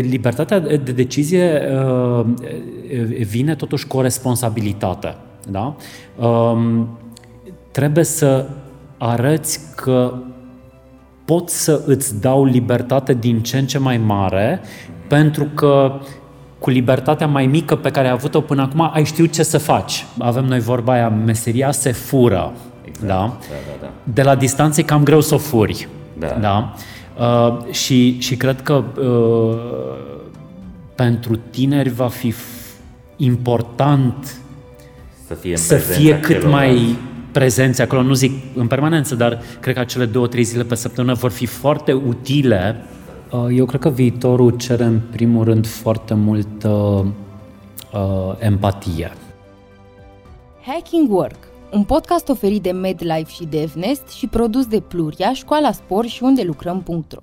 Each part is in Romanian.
Libertatea de decizie uh, vine totuși cu o responsabilitate. Da? Um, trebuie să arăți că pot să îți dau libertate din ce în ce mai mare pentru că cu libertatea mai mică pe care ai avut-o până acum, ai știut ce să faci. Avem noi vorba aia, meseria se fură. Exact. Da? Da, da, da. De la distanță e cam greu să o furi. Da. da? Uh, și, și cred că uh, pentru tineri va fi important să fie, să fie cât mai prezenți acolo, nu zic în permanență, dar cred că acele două, trei zile pe săptămână vor fi foarte utile. Uh, eu cred că viitorul cere în primul rând foarte multă uh, empatie. Hacking Work, un podcast oferit de MedLife și DevNest și produs de Pluria, Școala Spor și unde lucrăm.ro.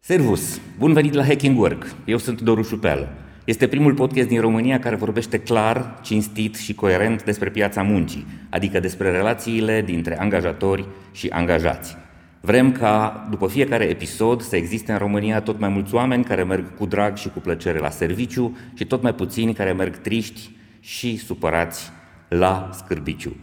Servus! Bun venit la Hacking Work! Eu sunt Doru Șupeală. Este primul podcast din România care vorbește clar, cinstit și coerent despre piața muncii, adică despre relațiile dintre angajatori și angajați. Vrem ca, după fiecare episod, să existe în România tot mai mulți oameni care merg cu drag și cu plăcere la serviciu și tot mai puțini care merg triști și supărați la scârbiciu.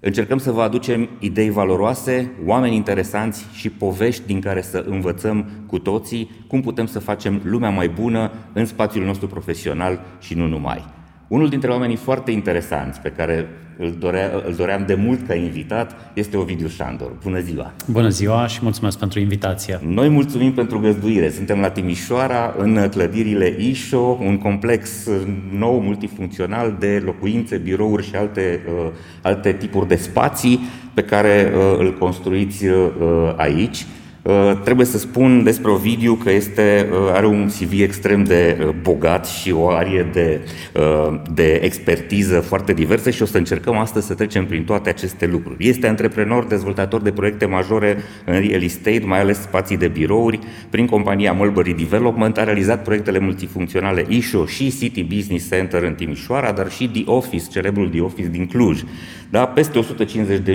Încercăm să vă aducem idei valoroase, oameni interesanți și povești din care să învățăm cu toții cum putem să facem lumea mai bună în spațiul nostru profesional și nu numai. Unul dintre oamenii foarte interesanți pe care îl, dorea, îl doream de mult ca invitat este Ovidiu Șandor. Bună ziua! Bună ziua și mulțumesc pentru invitație! Noi mulțumim pentru găzduire. Suntem la Timișoara, în clădirile ISHO, un complex nou, multifuncțional de locuințe, birouri și alte, uh, alte tipuri de spații pe care uh, îl construiți uh, aici. Uh, trebuie să spun despre Ovidiu că este, uh, are un CV extrem de uh, bogat și o arie de, de expertiză foarte diversă și o să încercăm astăzi să trecem prin toate aceste lucruri. Este antreprenor, dezvoltator de proiecte majore în real estate, mai ales spații de birouri. Prin compania Mulberry Development a realizat proiectele multifuncționale ISHO și City Business Center în Timișoara, dar și The Office, celebrul The Office din Cluj. Da? Peste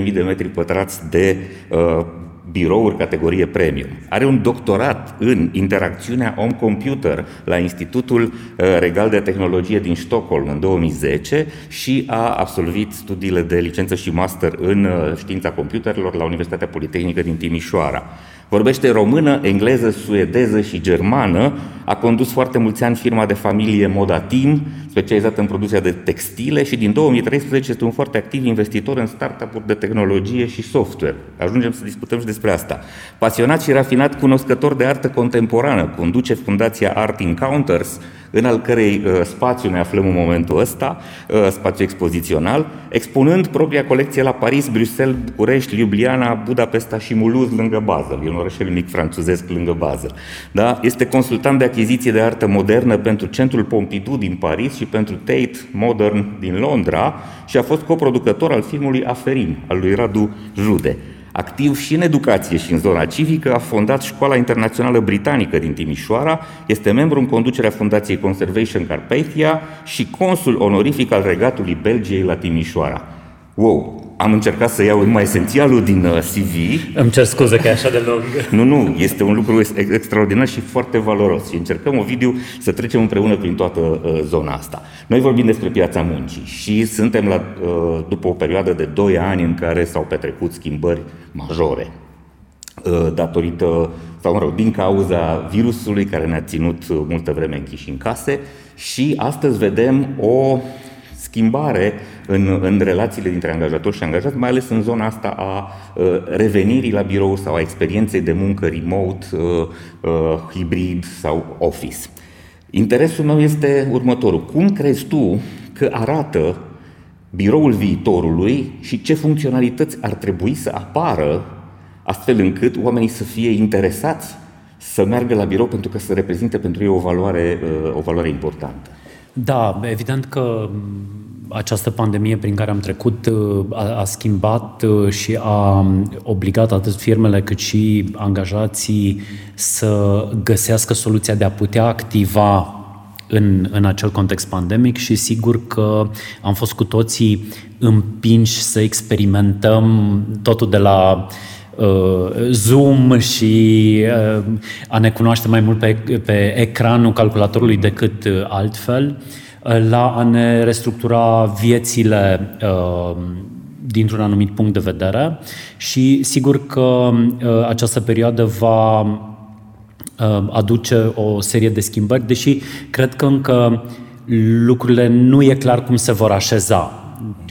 150.000 de metri pătrați de uh, birouri categorie premium. Are un doctorat în interacțiunea om-computer la Institutul uh, Regal de Tehnologie din Stockholm în 2010 și a absolvit studiile de licență și master în uh, știința computerelor la Universitatea Politehnică din Timișoara. Vorbește română, engleză, suedeză și germană. A condus foarte mulți ani firma de familie Moda Team, specializată în producția de textile și din 2013 este un foarte activ investitor în startup-uri de tehnologie și software. Ajungem să discutăm și despre asta. Pasionat și rafinat cunoscător de artă contemporană, conduce fundația Art Encounters, în al cărei uh, spațiu ne aflăm în momentul ăsta, uh, spațiu expozițional, expunând propria colecție la Paris, Bruxelles, București, Ljubljana, Budapesta și Mulhouse lângă Basel. E un orășel mic francezesc lângă Basel. Da? Este consultant de achiziție de artă modernă pentru Centrul Pompidou din Paris și pentru Tate Modern din Londra și a fost coproducător al filmului Aferin, al lui Radu Jude. Activ și în educație și în zona civică, a fondat Școala Internațională Britanică din Timișoara, este membru în conducerea Fundației Conservation Carpathia și consul onorific al Regatului Belgiei la Timișoara. Wow! Am încercat să iau numai esențialul din uh, CV. Îmi cer scuze că e așa de lung. Nu, nu, este un lucru extraordinar și foarte valoros. Și încercăm, Ovidiu, să trecem împreună prin toată uh, zona asta. Noi vorbim despre piața muncii și suntem la, uh, după o perioadă de 2 ani în care s-au petrecut schimbări majore datorită, sau mă rog, din cauza virusului care ne-a ținut multă vreme închiși în case și astăzi vedem o schimbare în, în relațiile dintre angajator și angajat, mai ales în zona asta a uh, revenirii la birou sau a experienței de muncă remote, uh, uh, hibrid sau office. Interesul meu este următorul. Cum crezi tu că arată biroul viitorului și ce funcționalități ar trebui să apară astfel încât oamenii să fie interesați să meargă la birou pentru că să reprezinte pentru ei o valoare, o valoare importantă? Da, evident că această pandemie prin care am trecut uh, a, a schimbat uh, și a obligat atât firmele cât și angajații să găsească soluția de a putea activa în, în acel context pandemic și sigur că am fost cu toții împinși să experimentăm totul de la Zoom și uh, a ne cunoaște mai mult pe, pe ecranul calculatorului decât uh, altfel, uh, la a ne restructura viețile uh, dintr-un anumit punct de vedere și sigur că uh, această perioadă va uh, aduce o serie de schimbări, deși cred că încă lucrurile nu e clar cum se vor așeza,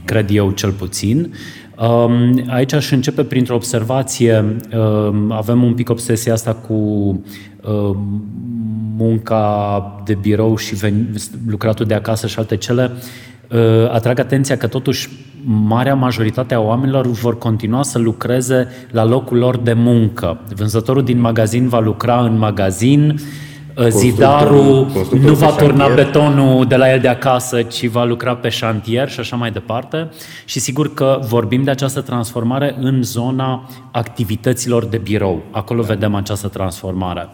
cred eu cel puțin. Um, aici aș începe printr-o observație. Um, avem un pic obsesia asta cu um, munca de birou și lucratul de acasă și alte cele. Uh, atrag atenția că totuși marea majoritate a oamenilor vor continua să lucreze la locul lor de muncă. Vânzătorul din magazin va lucra în magazin, zidarul nu va turna betonul de la el de acasă, ci va lucra pe șantier și așa mai departe. Și sigur că vorbim de această transformare în zona activităților de birou. Acolo vedem această transformare.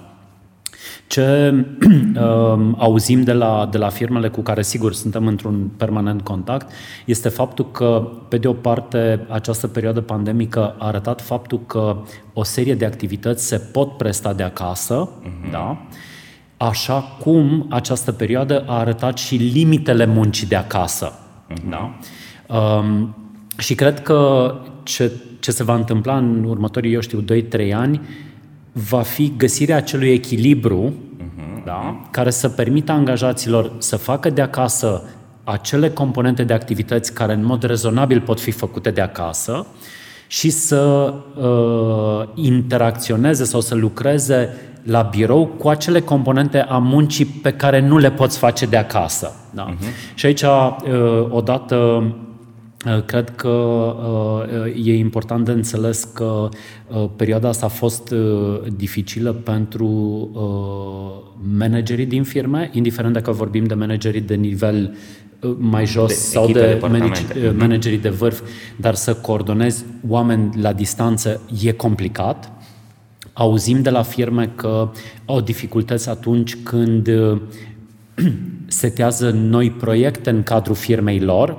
Ce uh, auzim de la, de la firmele cu care, sigur, suntem într-un permanent contact, este faptul că, pe de o parte, această perioadă pandemică a arătat faptul că o serie de activități se pot presta de acasă, uh-huh. da? așa cum această perioadă a arătat și limitele muncii de acasă. Uh-huh. Da? Um, și cred că ce, ce se va întâmpla în următorii, eu știu, 2-3 ani, va fi găsirea acelui echilibru uh-huh. da? care să permită angajaților să facă de acasă acele componente de activități care în mod rezonabil pot fi făcute de acasă și să uh, interacționeze sau să lucreze la birou cu acele componente a muncii pe care nu le poți face de acasă. Da? Uh-huh. Și aici, uh, odată, uh, cred că uh, e important de înțeles că perioada asta a fost dificilă pentru managerii din firme, indiferent dacă vorbim de managerii de nivel mai jos de sau de mhm. managerii de vârf, dar să coordonezi oameni la distanță e complicat. Auzim de la firme că au dificultăți atunci când uh, setează noi proiecte în cadrul firmei lor.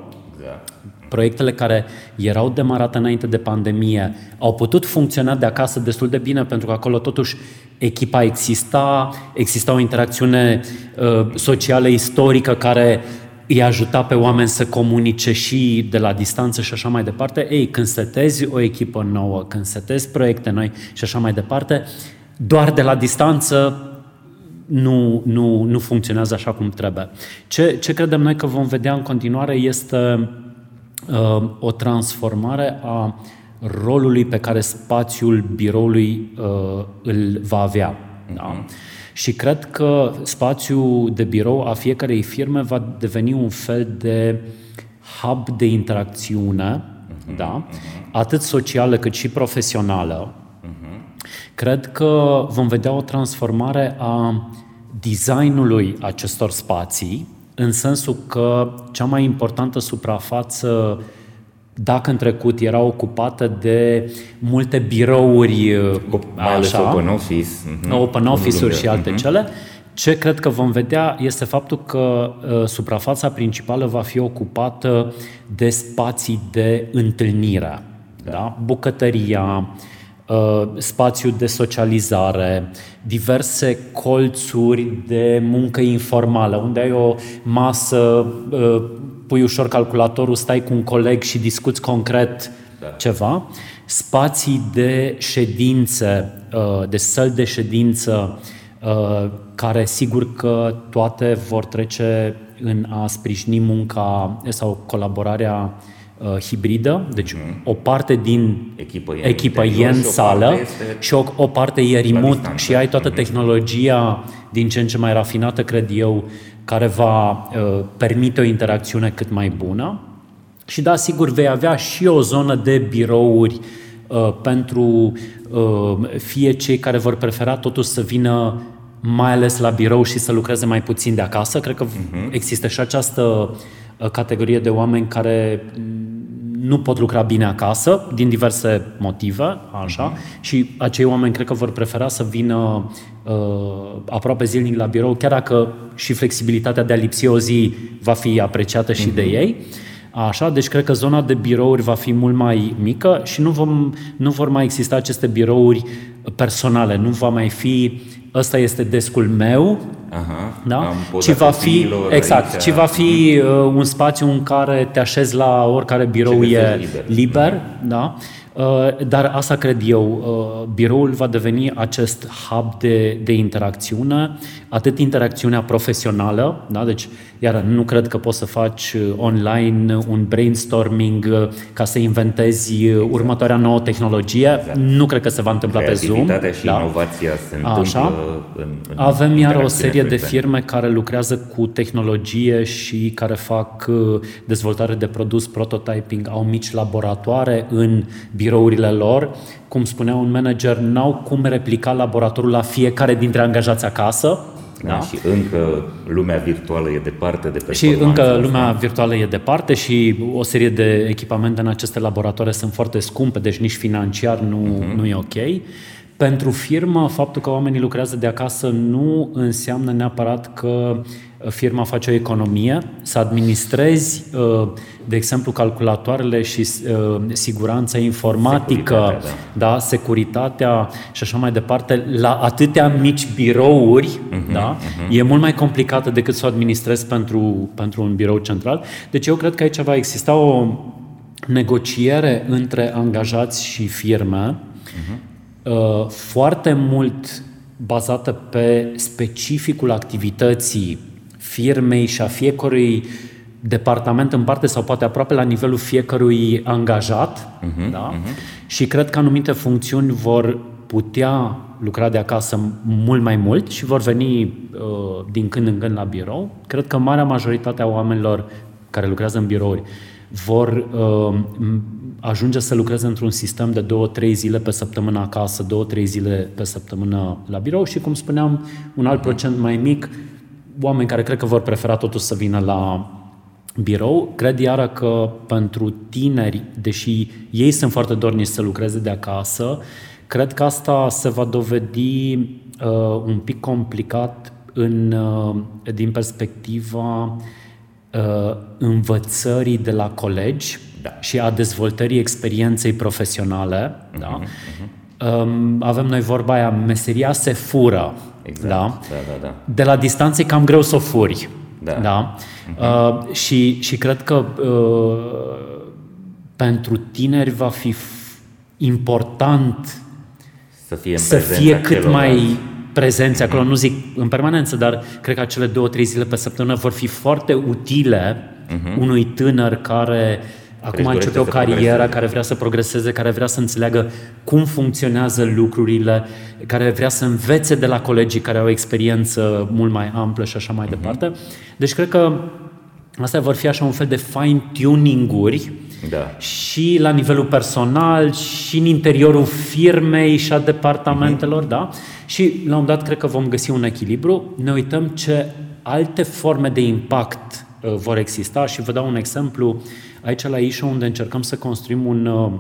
Exact. Proiectele care erau demarate înainte de pandemie au putut funcționa de acasă destul de bine pentru că acolo totuși echipa exista, exista o interacțiune uh, socială istorică care îi ajuta pe oameni să comunice și de la distanță și așa mai departe. Ei, când setezi o echipă nouă, când setezi proiecte noi și așa mai departe, doar de la distanță nu, nu, nu funcționează așa cum trebuie. Ce, ce credem noi că vom vedea în continuare este uh, o transformare a rolului pe care spațiul biroului uh, îl va avea. Da? Uh-huh. Și cred că spațiul de birou a fiecarei firme va deveni un fel de hub de interacțiune, uh-huh, da? uh-huh. atât socială cât și profesională. Uh-huh. Cred că vom vedea o transformare a designului acestor spații, în sensul că cea mai importantă suprafață dacă în trecut era ocupată de multe birouri, mai ales așa, open office, uh-huh. open office-uri și alte uh-huh. cele, ce cred că vom vedea este faptul că uh, suprafața principală va fi ocupată de spații de întâlnire. Da? Da? Bucătăria, uh, spațiu de socializare, diverse colțuri de muncă informală, unde ai o masă uh, pui ușor calculatorul, stai cu un coleg și discuți concret da. ceva, spații de ședințe, uh, de săli de ședință, uh, care sigur că toate vor trece în a sprijini munca sau colaborarea uh, hibridă, deci mm. o parte din echipă e, echipă e în sală și o, o parte e remote și ai toată mm-hmm. tehnologia din ce în ce mai rafinată, cred eu, care va uh, permite o interacțiune cât mai bună. Și da, sigur, vei avea și o zonă de birouri uh, pentru uh, fie cei care vor prefera totuși să vină mai ales la birou și să lucreze mai puțin de acasă. Cred că uh-huh. există și această uh, categorie de oameni care nu pot lucra bine acasă, din diverse motive, așa, uh-huh. și acei oameni cred că vor prefera să vină uh, aproape zilnic la birou, chiar dacă și flexibilitatea de a lipsi o zi va fi apreciată și uh-huh. de ei. Așa, deci cred că zona de birouri va fi mult mai mică și nu, vom, nu vor mai exista aceste birouri personale, nu va mai fi ăsta este descul meu, Aha, da? am ci va fi copiilor exact, aici. ci va fi uh, un spațiu în care te așezi la oricare birou Ce e găsești liber, liber. liber da? Uh, dar asta cred eu, uh, biroul va deveni acest hub de, de interacțiune, atât interacțiunea profesională, da? deci iar nu cred că poți să faci uh, online un brainstorming uh, ca să inventezi uh, următoarea nouă tehnologie, nu cred că se va întâmpla pe Zoom. Creativitatea și da? inovația se întâmplă Așa. în, în Avem iar o interacțiune serie de frecventă. firme care lucrează cu tehnologie și care fac uh, dezvoltare de produs, prototyping, au mici laboratoare în birourile lor. Cum spunea un manager, n-au cum replica laboratorul la fiecare dintre angajați acasă. Da? Și încă lumea virtuală e departe de Și performanța încă asta. lumea virtuală e departe și o serie de echipamente în aceste laboratoare sunt foarte scumpe, deci nici financiar nu, uh-huh. nu e ok. Pentru firmă, faptul că oamenii lucrează de acasă nu înseamnă neapărat că firma face o economie, să administrezi, uh, de exemplu, calculatoarele și uh, siguranța informatică, Securitatea, da, securitatea și așa mai departe, la atâtea mici birouri, uh-huh, da, uh-huh. e mult mai complicată decât să o administrezi pentru, pentru un birou central. Deci eu cred că aici va exista o negociere între angajați și firme, uh-huh. foarte mult bazată pe specificul activității firmei și a fiecărui departament în parte sau poate aproape la nivelul fiecărui angajat uh-huh, da? uh-huh. și cred că anumite funcțiuni vor putea lucra de acasă mult mai mult și vor veni uh, din când în când la birou. Cred că marea majoritate a oamenilor care lucrează în birouri vor uh, ajunge să lucreze într-un sistem de două, trei zile pe săptămână acasă, două, trei zile pe săptămână la birou și, cum spuneam, un alt procent mai mic, oameni care cred că vor prefera totuși să vină la birou. Cred iară că pentru tineri, deși ei sunt foarte dornici să lucreze de acasă, cred că asta se va dovedi uh, un pic complicat în, uh, din perspectiva uh, învățării de la colegi da. și a dezvoltării experienței profesionale. Uh-huh, da? uh-huh. Um, avem noi vorba aia, meseria se fură. Exact. Da? Da, da, da. De la distanță e cam greu să o furi. Da. da? Uh-huh. Uh, și, și cred că uh, pentru tineri va fi f- important Să fie, în să prezența fie cât celorlalți. mai prezenți acolo, nu zic în permanență, dar cred că acele două, trei zile pe săptămână vor fi foarte utile uh-huh. unui tânăr care acum își începe o dorește să carieră, progreseze. care vrea să progreseze, care vrea să înțeleagă cum funcționează lucrurile, care vrea să învețe de la colegii care au o experiență mult mai amplă și așa mai uh-huh. departe. Deci cred că astea vor fi așa un fel de fine-tuning-uri Da. și la nivelul personal, și în interiorul firmei și a departamentelor, da? Și la un moment dat cred că vom găsi un echilibru. Ne uităm ce alte forme de impact uh, vor exista și vă dau un exemplu. Aici la Ișo, unde încercăm să construim un uh,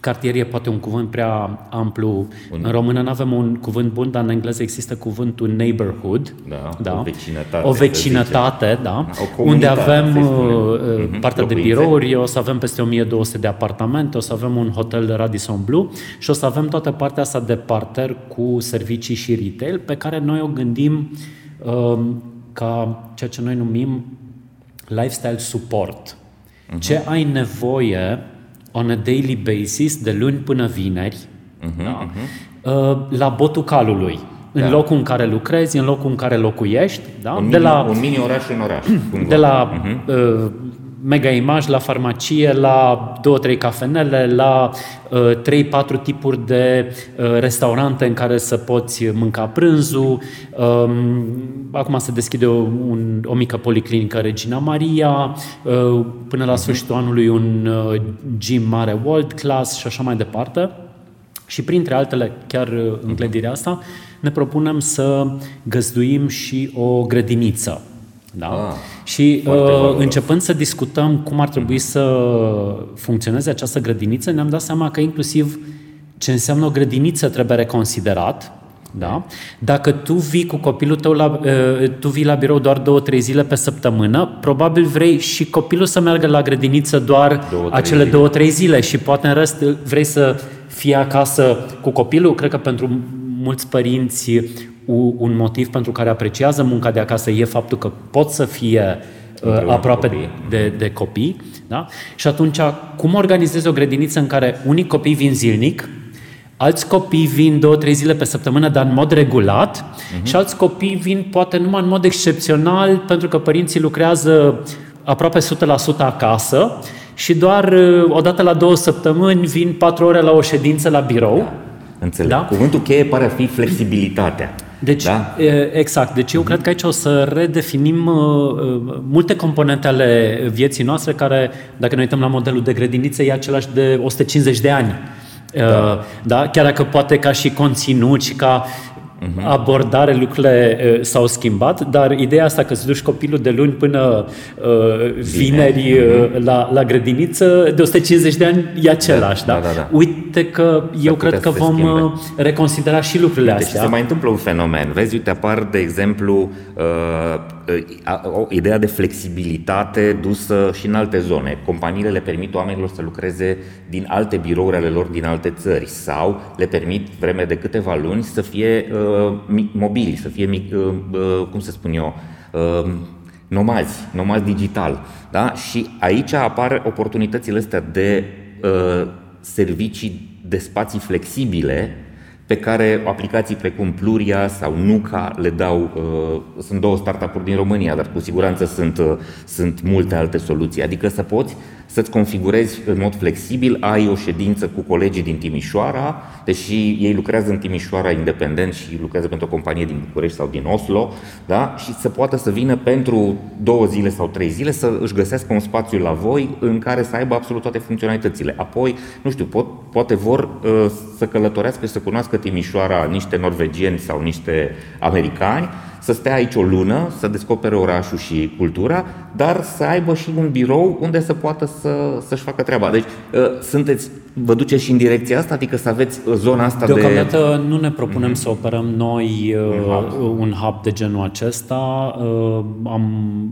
cartier, e poate un cuvânt prea amplu. În română nu avem un cuvânt bun, dar în engleză există cuvântul neighborhood. Da, o vecinătate, O să vecinătate, da. O Unde comunitate, avem să-i spunem. uh, Mhm, partea de locuințe. birouri, o să avem peste 1200 de apartamente, o să avem un hotel de Radisson Blue și o să avem toată partea asta de parter cu servicii și retail pe care noi o gândim um, ca ceea ce noi numim lifestyle support. Uh-huh. Ce ai nevoie on a daily basis, de luni până vineri, uh-huh, da? uh-huh. la botul calului. În Da. locul în care lucrezi, în locul în care locuiești, da? Un, de mini, la un mini oraș în oraș. cumva. de la uh, mega image la farmacie, la două, trei cafenele, la uh, 3-4 tipuri de uh, restaurante în care să poți mânca prânzul. Um, acum se deschide o, un, o mică policlinică Regina Maria, uh, până la sfârșitul anului un uh, gym mare world class și așa mai departe. Și printre altele, chiar uh, în clădirea asta, ne propunem să găzduim și o grădiniță. Da? Ah, și foarte uh, valoros. începând să discutăm cum ar trebui să funcționeze această grădiniță, ne-am dat seama că inclusiv ce înseamnă o grădiniță trebuie reconsiderat, Da? Dacă tu vii cu copilul tău la, uh, tu vii la birou doar două, trei zile pe săptămână, probabil vrei și copilul să meargă la grădiniță doar două, acele zile. două, trei zile și poate în rest vrei să fie acasă cu copilul. Cred că pentru mulți părinți un motiv pentru care apreciază munca de acasă e faptul că pot să fie uh, aproape copii. De, de copii. Da? Și atunci, cum organizezi o grădiniță în care unii copii vin zilnic, alți copii vin două, trei zile pe săptămână, dar în mod regulat, uh-huh. și alți copii vin poate numai în mod excepțional, pentru că părinții lucrează aproape 100% acasă și doar uh, o dată la două săptămâni vin patru ore la o ședință la birou. Da. Înțeleg. Da? Cuvântul cheie pare a fi flexibilitatea. Deci, da? exact. Deci eu cred că aici o să redefinim uh, uh, multe componente ale vieții noastre care, dacă ne uităm la modelul de grădiniță, e același de 150 de ani. Da. da? Chiar dacă poate ca și conținut și ca uh-huh. abordare lucrurile uh, s-au schimbat, dar ideea asta că să duci copilul de luni până uh, vineri uh-huh. la, la grădiniță, de 150 de ani e același. Da, da? Da, da, da. Uite că eu cred că vom schimbe. Uh, reconsidera și lucrurile uite, astea. Și se mai întâmplă un fenomen. Vezi, uite, apar, de exemplu, uh, o ideea de flexibilitate dusă și în alte zone. Companiile le permit oamenilor să lucreze din alte birouri ale lor din alte țări sau le permit vreme de câteva luni să fie uh, mobili, să fie, uh, uh, cum să spun eu, uh, nomazi, nomazi digital. Da? Și aici apar oportunitățile astea de uh, servicii de spații flexibile pe care aplicații precum Pluria sau Nuca le dau, uh, sunt două startup-uri din România, dar cu siguranță sunt, uh, sunt multe alte soluții. Adică să poți să-ți configurezi în mod flexibil, ai o ședință cu colegii din Timișoara, deși ei lucrează în Timișoara independent și lucrează pentru o companie din București sau din Oslo, da? și să poată să vină pentru două zile sau trei zile să își găsească un spațiu la voi în care să aibă absolut toate funcționalitățile. Apoi, nu știu, pot, poate vor uh, să călătorească și să cunoască Timișoara niște norvegieni sau niște americani, să stea aici o lună, să descopere orașul și cultura, dar să aibă și un birou unde să poată să, să-și facă treaba. Deci uh, sunteți, vă duceți și în direcția asta, adică să aveți zona asta Deocamdată de... Deocamdată nu ne propunem mm-hmm. să operăm noi uh, un, hub. un hub de genul acesta. Uh, am,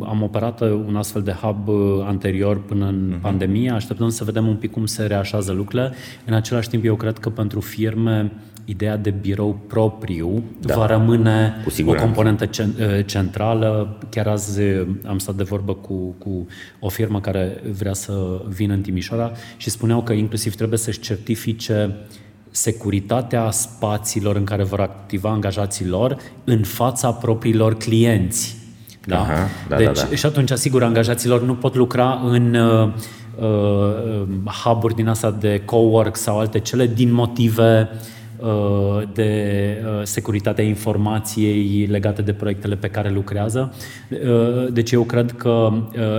am operat un astfel de hub anterior până în mm-hmm. pandemie. Așteptăm să vedem un pic cum se reașează lucrurile. În același timp, eu cred că pentru firme ideea de birou propriu da, va rămâne o componentă ă, centrală. Chiar azi am stat de vorbă cu, cu o firmă care vrea să vină în Timișoara și spuneau că inclusiv trebuie să-și certifice securitatea spațiilor în care vor activa angajații lor în fața propriilor clienți. Da? Aha, da, deci, da, da. Și atunci, sigur, angajaților nu pot lucra în uh, uh, hub-uri din asta de cowork sau alte cele din motive uh, Uh, de uh, securitatea informației legate de proiectele pe care lucrează. Uh, deci eu cred că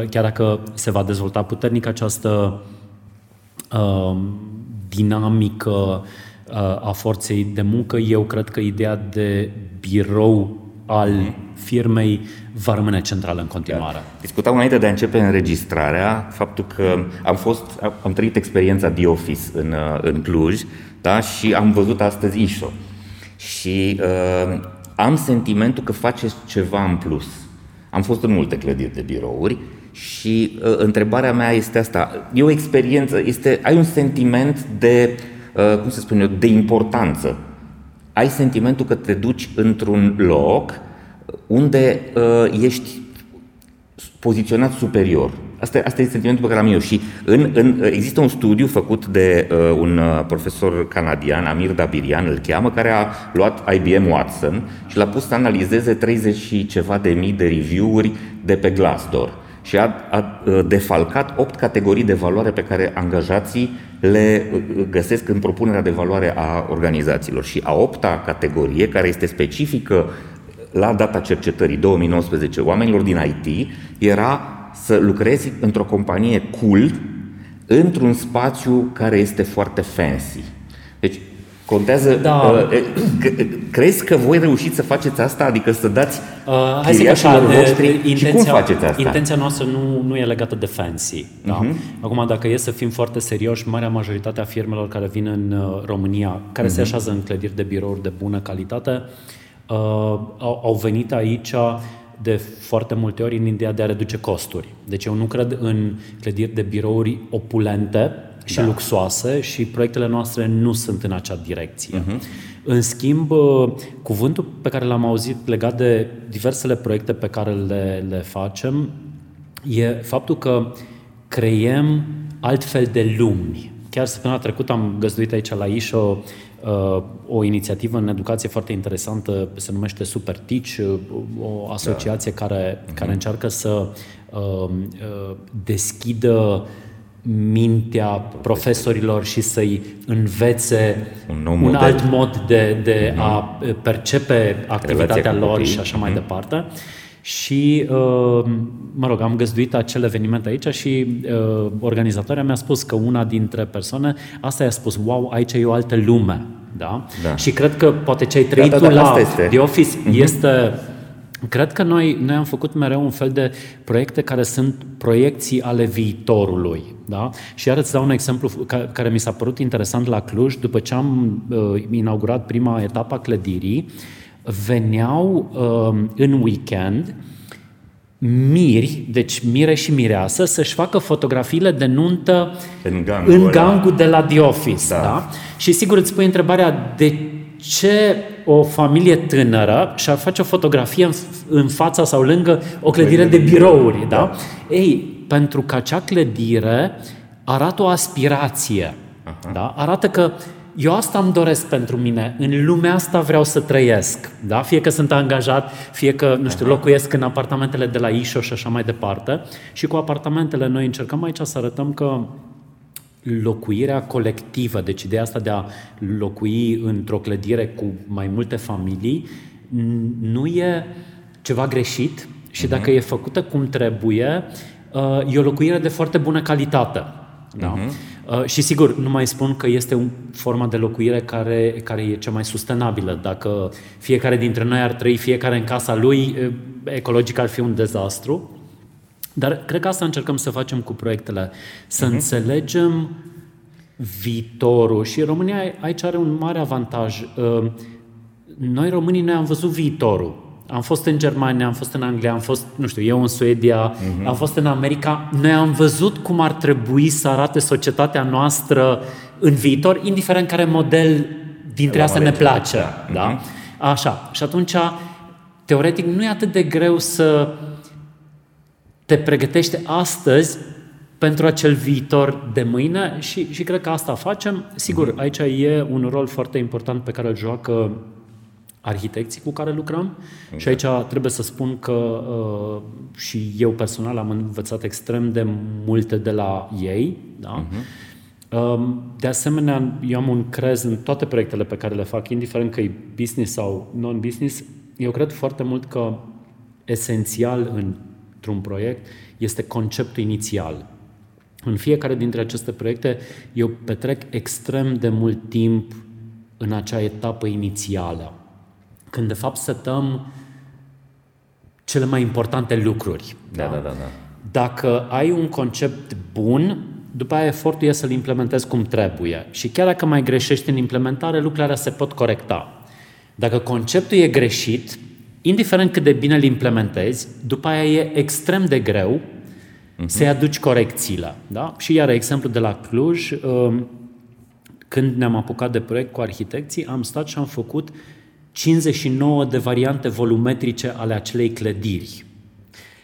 chiar dacă se va dezvolta puternic această dinamică a forței de muncă, eu cred că ideea de birou al firmei va rămâne centrală în continuare. Da. Discutam înainte de a începe înregistrarea faptul că am fost, am trăit experiența The Office în, în Cluj da? și am văzut astăzi ISO. Și uh, am sentimentul că faceți ceva în plus. Am fost în multe clădiri de birouri și uh, întrebarea mea este asta. E o experiență, este, ai un sentiment de, uh, cum să spun eu, de importanță. Ai sentimentul că te duci într-un loc unde uh, ești poziționat superior. Asta, asta este sentimentul pe care am eu și în, în, există un studiu făcut de uh, un uh, profesor canadian, Amir Dabirian îl cheamă, care a luat IBM Watson și l-a pus să analizeze 30 și ceva de mii de review-uri de pe Glassdoor și a, a uh, defalcat 8 categorii de valoare pe care angajații le uh, găsesc în propunerea de valoare a organizațiilor. Și a opta categorie, care este specifică la data cercetării 2019 oamenilor din IT, era să lucrezi într-o companie cool, într-un spațiu care este foarte fancy. Deci, Contează, Da. uh, crezi că voi reușiți să faceți asta? Adică să dați Uh, hai să zic așa, chiriașilor de- voștri și cum intenția, faceți asta? intenția noastră nu, nu e legată de fancy. Da? Mhm. Acum, dacă e să fim foarte serioși, marea majoritate a firmelor care vin în uh, România, care Mhm. se așează în clădiri de birouri de bună calitate, uh, au, au venit aici de foarte multe ori în ideea de a reduce costuri. Deci eu nu cred în clădiri de birouri opulente și da. luxoase și proiectele noastre nu sunt în acea direcție. Uh-huh. În schimb, uh, cuvântul pe care l-am auzit legat de diversele proiecte pe care le, le facem e faptul că creiem altfel de lumi. Chiar săptămâna trecută am găzduit aici la Ișo uh, o inițiativă în educație foarte interesantă, se numește Super Teach, uh, o asociație da. care, care încearcă să uh, uh, deschidă mintea profesorilor și să-i învețe Un nou un model. alt mod de, de a percepe activitatea cu lor copiii. și așa mai departe. Și, uh, mă rog, am găzduit acel eveniment aici și uh, organizatoarea mi-a spus că una dintre persoane, asta i-a spus, wow, aici e o altă lume. Da? Da. Și cred că poate ce ai trăit da, tu da, la asta este. The Office este... Cred că noi, noi am făcut mereu un fel de proiecte care sunt proiecții ale viitorului. Da? Și iar îți dau un exemplu ca- care mi s-a părut interesant la Cluj. După ce am uh, inaugurat prima etapă a clădirii, veneau uh, în weekend miri, deci mire și mireasă, să-și facă fotografiile de nuntă În gangul în ăla. gangul de la The Office. Da. Da. Da? Și sigur îți pui întrebarea de ce o familie tânără și-ar face o fotografie în, în fața sau lângă o clădire de birouri. Da? da? Ei, pentru că acea clădire arată o aspirație. Da? Arată că eu asta îmi doresc pentru mine, în lumea asta vreau să trăiesc. Da? Fie că sunt angajat, fie că, nu știu, locuiesc în apartamentele de la Ișo și așa mai departe. Și cu apartamentele noi încercăm aici să arătăm că locuirea colectivă, deci ideea asta de a locui într-o clădire cu mai multe familii, n- nu e ceva greșit și dacă e făcută cum trebuie, uh, e o locuire de foarte bună calitate. Da? Uh, Și sigur, nu mai spun că este o formă de locuire care, care e cea mai sustenabilă. Dacă fiecare dintre noi ar trăi fiecare în casa lui, uh, ecologic ar fi un dezastru. Dar cred că asta încercăm să facem cu proiectele, să uh-huh. înțelegem viitorul și România aici are un mare avantaj. Uh, Noi românii noi am văzut viitorul. Am fost în Germania, am fost în Anglia, am fost, nu știu, eu în Suedia, uh-huh. am fost în America. Noi am văzut cum ar trebui să arate societatea noastră în viitor, indiferent care model dintre La astea ne alegere, place. da. Da? Așa. Și atunci, teoretic, nu e atât de greu să te pregătește astăzi pentru acel viitor de mâine și, și cred că asta facem. Sigur, aici e un rol foarte important pe care îl joacă arhitecții cu care lucrăm și aici trebuie să spun că uh, și eu personal am învățat extrem de multe de la ei. Da? Um, De asemenea, eu am un crez în toate proiectele pe care le fac, indiferent că e business sau non-business, eu cred foarte mult că esențial într-un proiect este conceptul inițial. În fiecare dintre aceste proiecte eu petrec extrem de mult timp în acea etapă inițială, când de fapt setăm cele mai importante lucruri. Da, da, da, da. Dacă ai un concept bun, după aia efortul e să-l implementezi cum trebuie. Și chiar dacă mai greșești în implementare, lucrurile se pot corecta. Dacă conceptul e greșit, indiferent cât de bine îl implementezi, după aia e extrem de greu uh-huh. să-i aduci corecțiile. Da? Și iar exemplu de la Cluj, um, când ne-am apucat de proiect cu arhitecții, am stat și am făcut 59 de variante volumetrice ale acelei clădiri.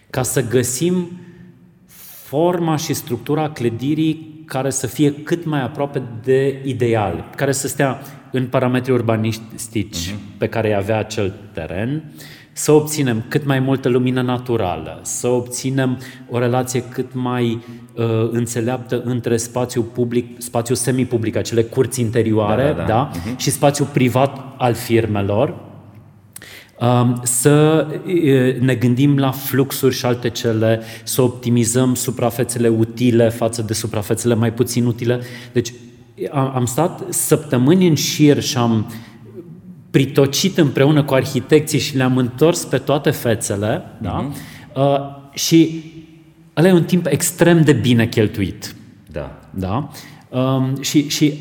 Ca să găsim forma și structura clădirii care să fie cât mai aproape de ideal, care să stea în parametri urbanistici uh-huh. pe care îi avea acel teren, să obținem cât mai multă lumină naturală, să obținem o relație cât mai uh, înțeleaptă între spațiu public, spațiu semipublic, acele curți interioare, Da, da, da. da, uh-huh. și spațiu privat al firmelor, Um, să e, ne gândim la fluxuri și alte cele, să optimizăm suprafețele utile față de suprafețele mai puțin utile. Deci am, am stat săptămâni în șir și am pritocit împreună cu arhitecții și le-am întors pe toate fețele, uh-huh. da? Mhm. Uh, și ăla e un timp extrem de bine cheltuit. Da. Da? Um, și, și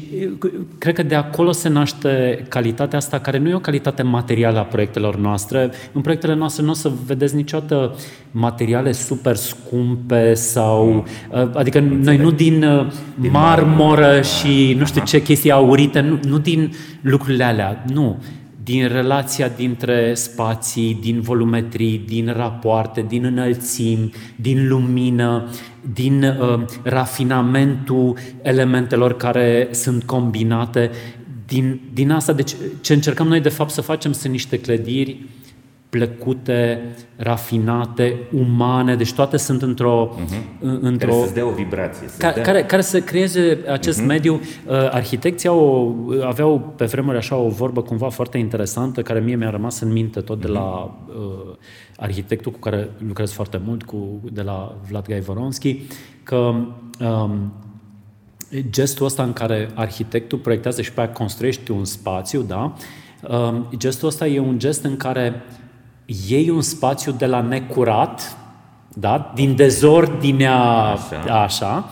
cred că de acolo se naște calitatea asta, care nu e o calitate materială a proiectelor noastre. În proiectele noastre nu o să vedeți niciodată materiale super scumpe sau... Uh, adică Înțeleg. noi nu din, uh, din marmură și nu știu ce chestii aurite, nu, nu din lucrurile alea, nu din relația dintre spații, din volumetrii, din rapoarte, din înălțimi, din lumină, din uh, rafinamentul elementelor care sunt combinate, din, din asta. Deci ce încercăm noi de fapt să facem sunt niște clădiri plăcute, rafinate, umane, deci toate sunt într-o... Uh-huh. într-o care să dea o vibrație. Să ca, dea... Care, care să creeze acest uh-huh. mediu. Uh, arhitecții au, aveau pe vremuri așa o vorbă cumva foarte interesantă, care mie mi-a rămas în minte tot de la uh, arhitectul cu care lucrez foarte mult, cu, de la Vlad Gaivoronski, că um, gestul ăsta în care arhitectul proiectează și pe aia construiește un spațiu, da? Um, gestul ăsta e un gest în care uh, iei un spațiu de la necurat, da? din dezordinea așa, așa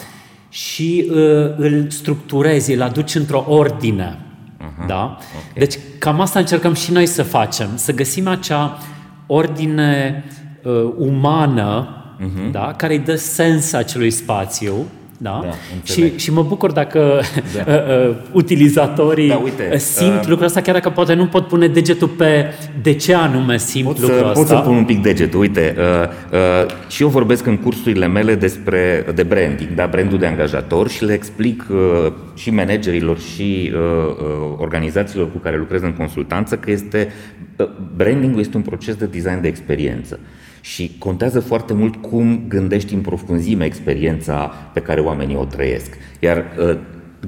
și uh, îl structurezi, îl aduci într-o ordine. Uh-huh. Da? Okay. Deci cam asta încercăm și noi să facem, să găsim acea ordine uh, umană uh-huh. da? care îi dă sens acelui spațiu da? da și, și mă bucur dacă da. Uh, uh, utilizatorii da, uite, uh, simt uh, lucrul ăsta, chiar dacă poate nu pot pune degetul pe de ce anume simt pot lucrul să, ăsta. Pot să pun un pic degetul. Uite, uh, uh, și eu vorbesc în cursurile mele despre de branding, da, brandul de angajator și le explic uh, și managerilor și uh, uh, organizațiilor cu care lucrez în consultanță că este uh, brandingul este un proces de design de experiență. Și contează foarte mult cum gândești în profunzime experiența pe care oamenii o trăiesc. Iar uh,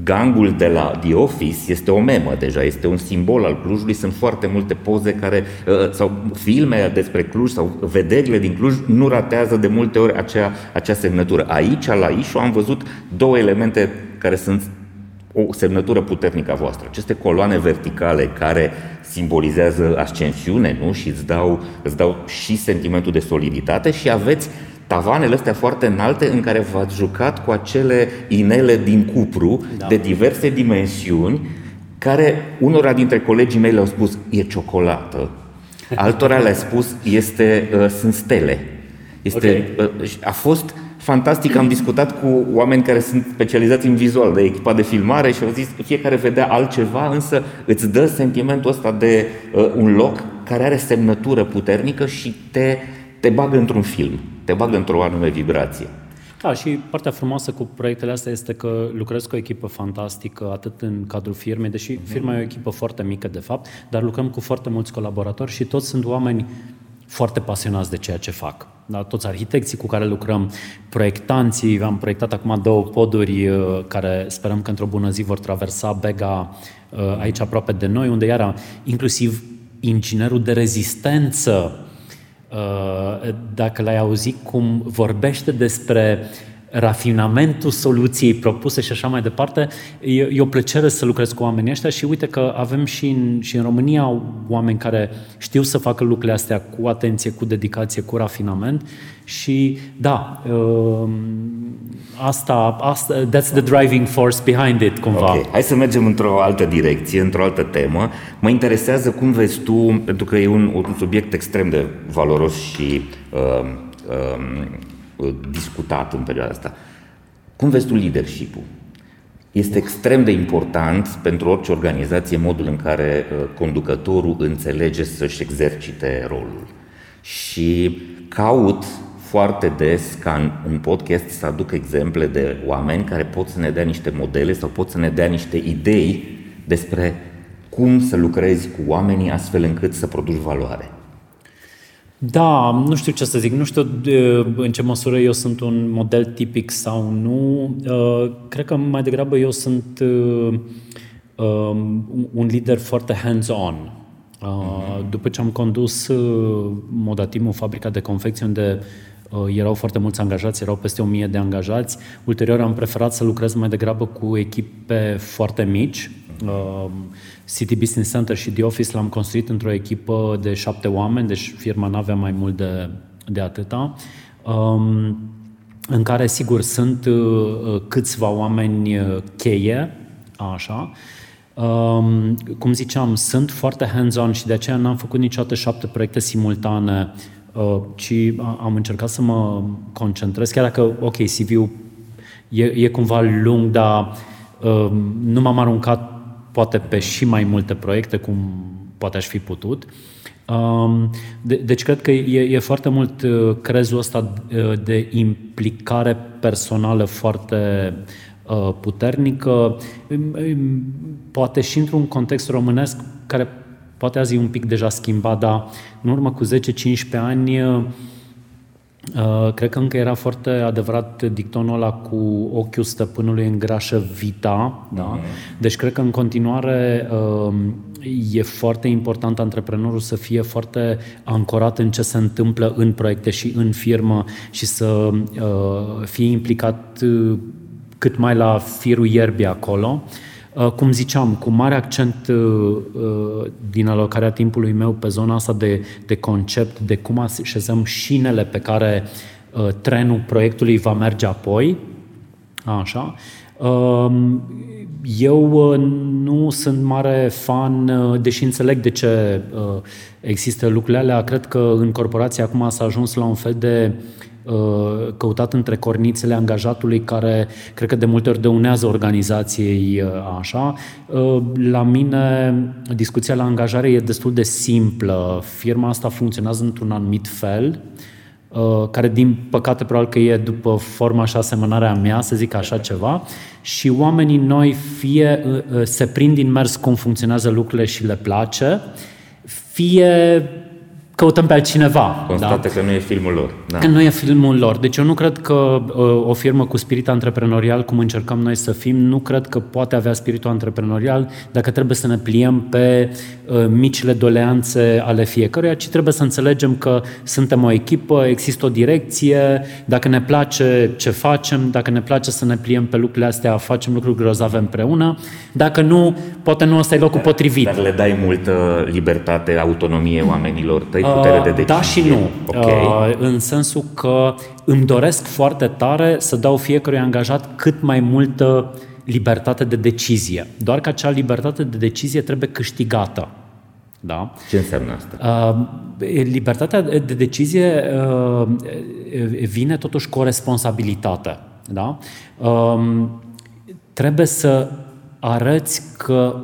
gangul de la The Office este o memă deja, este un simbol al Clujului, sunt foarte multe poze care, uh, sau filme despre Cluj sau vederile din Cluj nu ratează de multe ori acea, acea semnătură. Aici, la Ișu, am văzut două elemente care sunt o semnătură puternică a voastră. Aceste coloane verticale care simbolizează ascensiune, nu? Și îți dau, îți dau și sentimentul de soliditate și aveți tavanele astea foarte înalte în care v-ați jucat cu acele inele din cupru da. de diverse dimensiuni care unora dintre colegii mei le-au spus e ciocolată, altora le-a spus este, uh, sunt stele. Este, okay. uh, a fost fantastic, am discutat cu oameni care sunt specializați în vizual, de echipa de filmare și au zis că fiecare vedea altceva, însă îți dă sentimentul ăsta de uh, un loc care are semnătură puternică și te, te bagă într-un film, te bagă într-o anume vibrație. Da, și partea frumoasă cu proiectele astea este că lucrez cu o echipă fantastică, atât în cadrul firmei, deși mhm. firma e o echipă foarte mică, de fapt, dar lucrăm cu foarte mulți colaboratori și toți sunt oameni foarte pasionați de ceea ce fac. Da, toți arhitecții cu care lucrăm, proiectanții, am proiectat acum două poduri uh, care sperăm că într-o bună zi vor traversa Bega uh, aici aproape de noi, unde iară inclusiv inginerul de rezistență, uh, dacă l-ai auzit cum vorbește despre rafinamentul soluției propuse și așa mai departe, e, e o plăcere să lucrez cu oamenii ăștia și uite că avem și în, și în România oameni care știu să facă lucrurile astea cu atenție, cu dedicație, cu rafinament și da, um, asta, asta that's the driving force behind it cumva. Okay. Hai să mergem într-o altă direcție, într-o altă temă. Mă interesează cum vezi tu, pentru că e un, un subiect extrem de valoros și uh, uh, Uh, discutat în perioada asta. Cum vezi tu leadership-ul? Este extrem de important pentru orice organizație modul în care uh, conducătorul înțelege să-și exercite rolul. Și caut foarte des ca în, în podcast să aduc exemple de oameni care pot să ne dea niște modele sau pot să ne dea niște idei despre cum să lucrezi cu oamenii astfel încât să produci valoare. Da, nu știu ce să zic, nu știu în ce măsură eu sunt un model tipic sau nu. Uh, cred că mai degrabă eu sunt uh, um, un lider foarte hands-on. Uh, mhm. După ce am condus Modatimul, fabrica de confecție, unde erau foarte mulți angajați, erau peste 1000 de angajați. Ulterior am preferat să lucrez mai degrabă cu echipe foarte mici. City Business Center și The Office l-am construit într-o echipă de șapte oameni, deci firma nu avea mai mult de, de atâta. Um, în care, sigur, sunt uh, câțiva oameni uh, cheie, așa, Um, cum ziceam, sunt foarte hands-on și de aceea n-am făcut niciodată șapte proiecte simultane, uh, ci am încercat să mă concentrez, chiar dacă, ok, CV-ul e, e cumva lung, dar uh, nu m-am aruncat poate pe și mai multe proiecte, cum poate aș fi putut. Um, de, deci cred că e, e foarte mult uh, crezul ăsta uh, de implicare personală foarte uh, puternică, poate și într-un context românesc care poate azi e un pic deja schimbat, dar în urmă cu 10-15 ani Uh, cred că încă era foarte adevărat dictonul ăla cu ochiul stăpânului în grașă vita. Da? Mm-hmm. Deci cred că în continuare uh, e foarte important antreprenorul să fie foarte ancorat în ce se întâmplă în proiecte și în firmă și să uh, fie implicat cât mai la firul ierbii acolo. Uh, cum ziceam, cu mare accent uh, uh, din alocarea timpului meu pe zona asta de, de concept, de cum așezăm șinele pe care trenul proiectului va merge apoi. Așa. Um, eu nu sunt mare fan, deși înțeleg de ce există lucrurile alea. Cred că în corporație acum s-a ajuns la un fel de Uh, căutat între cornițele angajatului care cred că de multe ori dăunează organizației uh, așa. Uh, la mine discuția la angajare e destul de simplă. Firma asta funcționează într-un anumit fel care din păcate probabil că e după forma și asemănarea mea, să zic așa ceva, și oamenii noi fie se prind din mers cum funcționează lucrurile și le place, fie căutăm pe altcineva. Constată da? că nu e filmul lor. Da. Că nu e filmul lor. Deci eu nu cred că uh, o firmă cu spirit antreprenorial, cum încercăm noi să fim, nu cred că poate avea spiritul antreprenorial dacă trebuie să ne pliem pe uh, micile doleanțe ale fiecăruia, ci trebuie să înțelegem că suntem o echipă, există o direcție, dacă ne place ce facem, dacă ne place să ne pliem pe lucrurile astea, facem lucruri grozave împreună. Dacă nu, poate nu ăsta e locul potrivit. Dar le dai multă libertate, autonomie oamenilor tăi putere de decizie? Da și nu. Okay. În sensul că îmi doresc foarte tare să dau fiecărui angajat cât mai multă libertate de decizie. Doar că acea libertate de decizie trebuie câștigată. Da? Ce înseamnă asta? Libertatea de decizie vine totuși cu o responsabilitate. Da? Trebuie să arăți că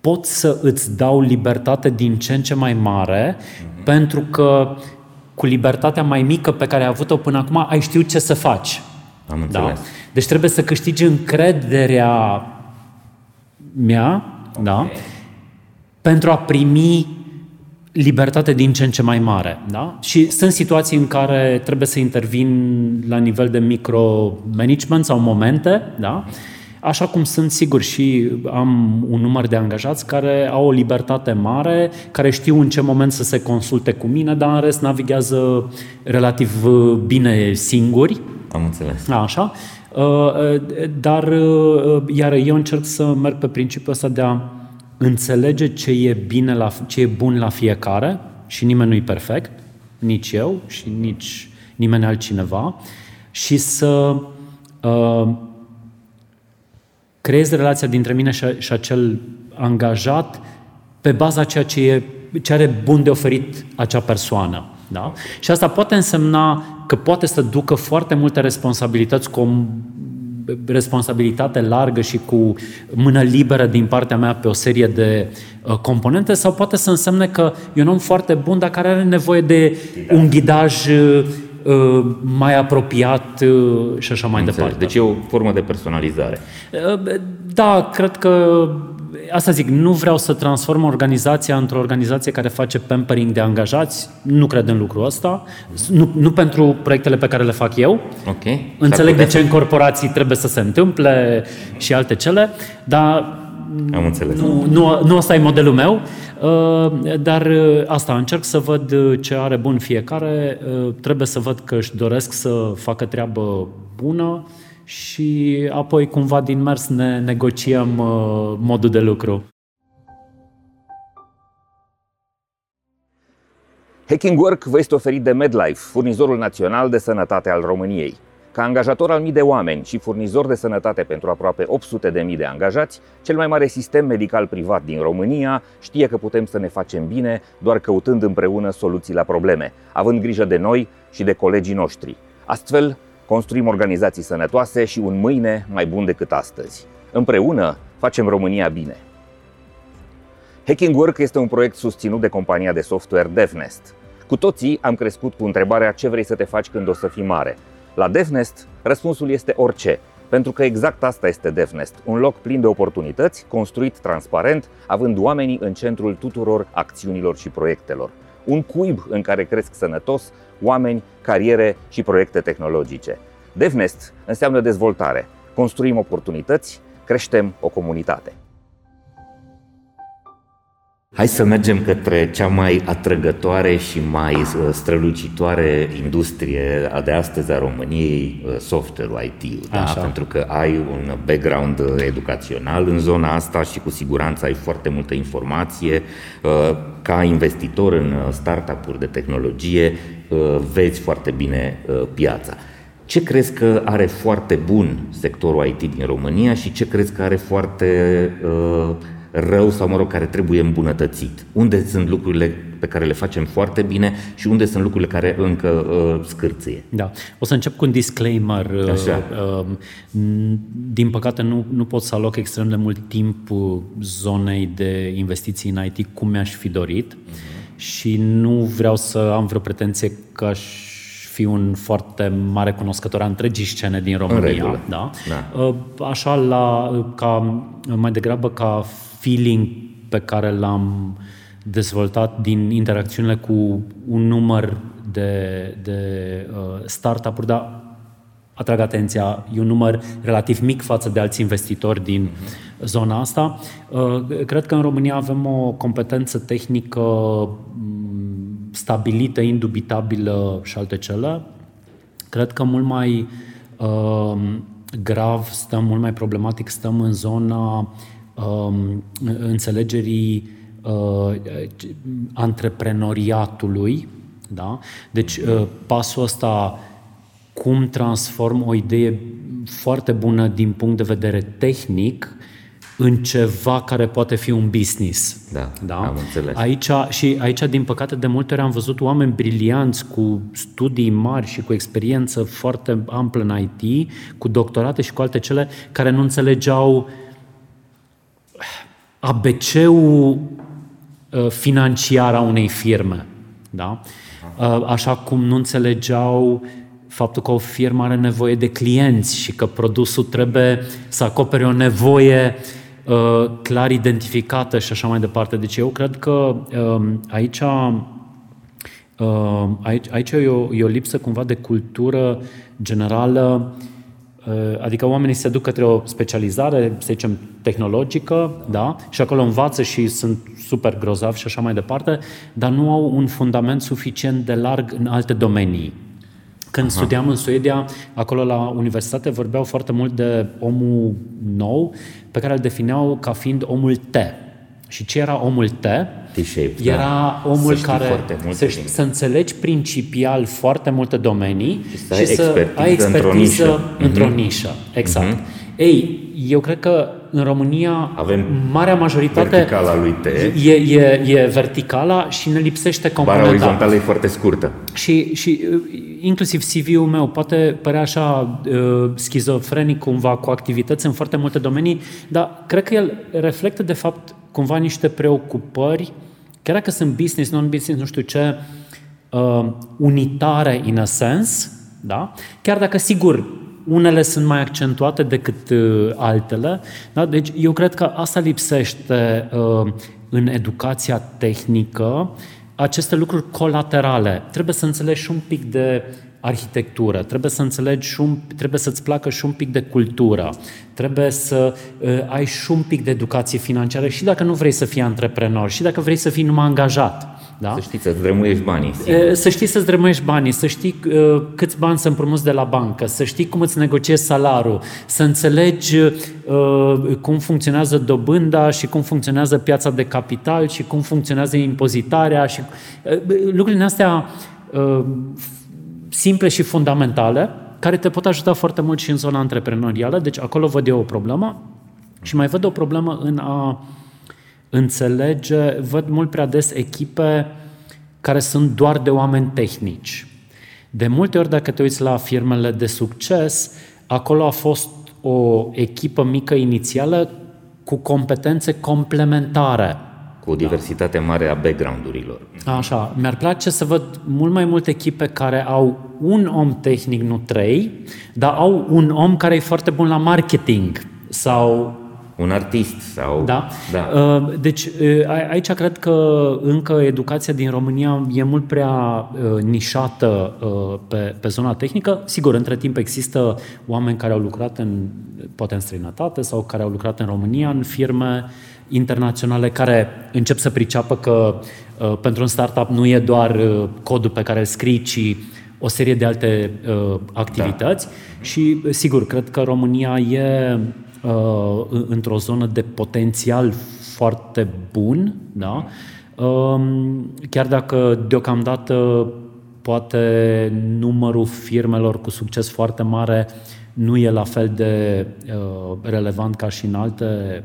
pot să îți dau libertate din ce în ce mai mare, mm-hmm. pentru că cu libertatea mai mică pe care ai avut-o până acum, ai știut ce să faci. Am da? înțeles. Da? Deci trebuie să câștigi încrederea mea, okay. da? Pentru a primi libertate din ce în ce mai mare. Da? Și sunt situații în care trebuie să intervin la nivel de micromanagement sau momente, da? Așa cum sunt sigur și am un număr de angajați care au o libertate mare, care știu în ce moment să se consulte cu mine, dar în rest navighează relativ uh, bine singuri. Am înțeles. Așa. Uh, uh, dar, iar eu încerc să merg pe principiul ăsta de a înțelege ce e, bine la, ce e bun la fiecare și nimeni nu e perfect, nici eu și nici nimeni altcineva, și să uh, creez relația dintre mine și, și acel angajat pe baza ceea ce, e, ce are bun de oferit acea persoană. Da? Și asta poate însemna că poate să ducă foarte multe responsabilități cu o responsabilitate largă și cu mână liberă din partea mea pe o serie de uh, componente sau poate să însemne că e un om foarte bun, dar care are nevoie de un ghidaj uh, Uh, mai apropiat uh, și așa mai Înțeleg. departe. Deci e o formă de personalizare. Uh, da, cred că asta zic, nu vreau să transform organizația într-o organizație care face pampering de angajați, nu cred în lucrul ăsta, nu, nu pentru proiectele pe care le fac eu. Okay. Înțeleg de ce în corporații trebuie să se întâmple și alte cele, dar Am înțeles. Nu, nu, nu asta e modelul meu, uh, dar uh, asta, încerc să văd ce are bun fiecare, trebuie să văd că își doresc să facă treabă bună și apoi cumva din mers ne negociem modul de lucru. Hacking Work vă este oferit de MedLife, furnizorul național de sănătate al României. Ca angajator al mii de oameni și furnizor de sănătate pentru aproape 800 de mii de angajați, cel mai mare sistem medical privat din România știe că putem să ne facem bine doar căutând împreună soluții la probleme, având grijă de noi și de colegii noștri. Astfel, construim organizații sănătoase și un mâine mai bun decât astăzi. Împreună facem România bine. Hacking Work este un proiect susținut de compania de software DevNest. Cu toții am crescut cu întrebarea ce vrei să te faci când o să fii mare. La DevNest, răspunsul este orice, pentru că exact asta este DevNest, un loc plin de oportunități, construit transparent, având oamenii în centrul tuturor acțiunilor și proiectelor. Un cuib în care cresc sănătos oameni, cariere și proiecte tehnologice. DevNest înseamnă dezvoltare. Construim oportunități, creștem o comunitate. Hai să mergem către cea mai atrăgătoare și mai uh, strălucitoare industrie de astăzi a României, uh, software-ul IT, da? pentru că ai un background uh, educațional în zona asta și cu siguranță ai foarte multă informație. Ca investitor în startup-uri de tehnologie, vezi foarte bine piața. Ce crezi că are foarte bun sectorul IT din România și ce crezi că are foarte uh, rău sau, mă rog, care trebuie îmbunătățit? Unde sunt lucrurile pe care le facem foarte bine și unde sunt lucrurile care încă uh, scârție? Da. O să încep cu un disclaimer. Uh, Așa. Uh, din păcate nu, nu pot să aloc extrem de mult timp uh, zonei de investiții în IT cum mi-aș fi dorit uh-huh. și nu vreau să am vreo pretenție că aș fi un foarte mare cunoscător a întregii scene din România. Da? da. Uh, așa, la, ca, mai degrabă ca feeling pe care l-am dezvoltat din interacțiunile cu un număr de, de uh, startup-uri, dar atrag atenția, e un număr relativ mic față de alți investitori din zona asta. Uh, cred că în România avem o competență tehnică mm, stabilită, indubitabilă și alte cele. Cred că mult mai uh, grav stăm, mult mai problematic stăm în zona Um, înțelegerii uh, antreprenoriatului. Da? Deci uh, pasul ăsta cum transform o idee foarte bună din punct de vedere tehnic în ceva care poate fi un business. Da, da? am înțeles. Aici, și aici, din păcate, de multe ori am văzut oameni brilianți cu studii mari și cu experiență foarte amplă în IT, cu doctorate și cu alte cele, care nu înțelegeau uh, ABC-ul uh, financiar a unei firme. Da? Uh, așa cum nu înțelegeau faptul că o firmă are nevoie de clienți și că produsul trebuie să acopere o nevoie uh, clar identificată și așa mai departe. Deci eu cred că um, aici, aici, aici e, o, e o lipsă cumva de cultură generală Uh, adică oamenii se duc către o specializare, să zicem, tehnologică, da? Și acolo învață și sunt super grozavi și așa mai departe, dar nu au un fundament suficient de larg în alte domenii. Când Aha. studiam în Suedia, acolo la universitate vorbeau foarte mult de omul nou, pe care îl defineau ca fiind omul T. Și ce era omul T? T-shaped, era da. omul să care să, să înțelegi principial foarte multe domenii și să, și să ai expertiză într-o nișă. Într-o mm-hmm. nișă. Exact. Mm-hmm. Ei, eu cred că în România Avem marea majoritate verticala lui T. E, e, e verticala și ne lipsește componenta. Bara orizontală e foarte scurtă. Și, și uh, inclusiv CV-ul meu poate părea așa uh, schizofrenic cumva cu activități în foarte multe domenii, dar cred că el reflectă de fapt cumva niște preocupări, chiar dacă sunt business, non-business, nu știu ce, uh, unitare in a sense, da? chiar dacă sigur unele sunt mai accentuate decât uh, altele. Da? Deci eu cred că asta lipsește uh, în educația tehnică, aceste lucruri colaterale. Trebuie să înțelegi și un pic de arhitectură, trebuie să înțelegi și un, trebuie să-ți placă și un pic de cultură, trebuie să uh, ai și un pic de educație financiară și dacă nu vrei să fii antreprenor, și dacă vrei să fii numai angajat. Da? Să știi să-ți drămuiești banii. Sigur. Să știi să-ți drămuiești banii, să știi uh, câți bani să împrumuți de la bancă, să știi cum îți negociezi salariul, să înțelegi uh, cum funcționează dobânda și cum funcționează piața de capital și cum funcționează impozitarea și uh, lucrurile astea uh, simple și fundamentale care te pot ajuta foarte mult și în zona antreprenorială. Deci acolo văd eu o problemă și mai văd o problemă în a înțelege, văd mult prea des echipe care sunt doar de oameni tehnici. De multe ori, dacă te uiți la firmele de succes, acolo a fost o echipă mică inițială cu competențe complementare cu o diversitate mare a background-urilor. Așa, mi-ar place să văd mult mai multe echipe care au un om tehnic, nu trei, dar au un om care e foarte bun la marketing sau un artist sau... Da. da. Uh, deci uh, aici cred că încă educația din România e mult prea uh, nișată pe, pe zona tehnică. Sigur, între timp există oameni care au lucrat în, poate în străinătate sau care au lucrat în România în firme internaționale care încep să priceapă că uh, pentru un startup nu e doar uh, codul pe care îl scrii, ci o serie de alte uh, activități da. și, sigur, cred că România e uh, într-o zonă de potențial foarte bun, da? Uh, chiar dacă deocamdată poate numărul firmelor cu succes foarte mare uh, nu e la fel de uh, relevant ca și în alte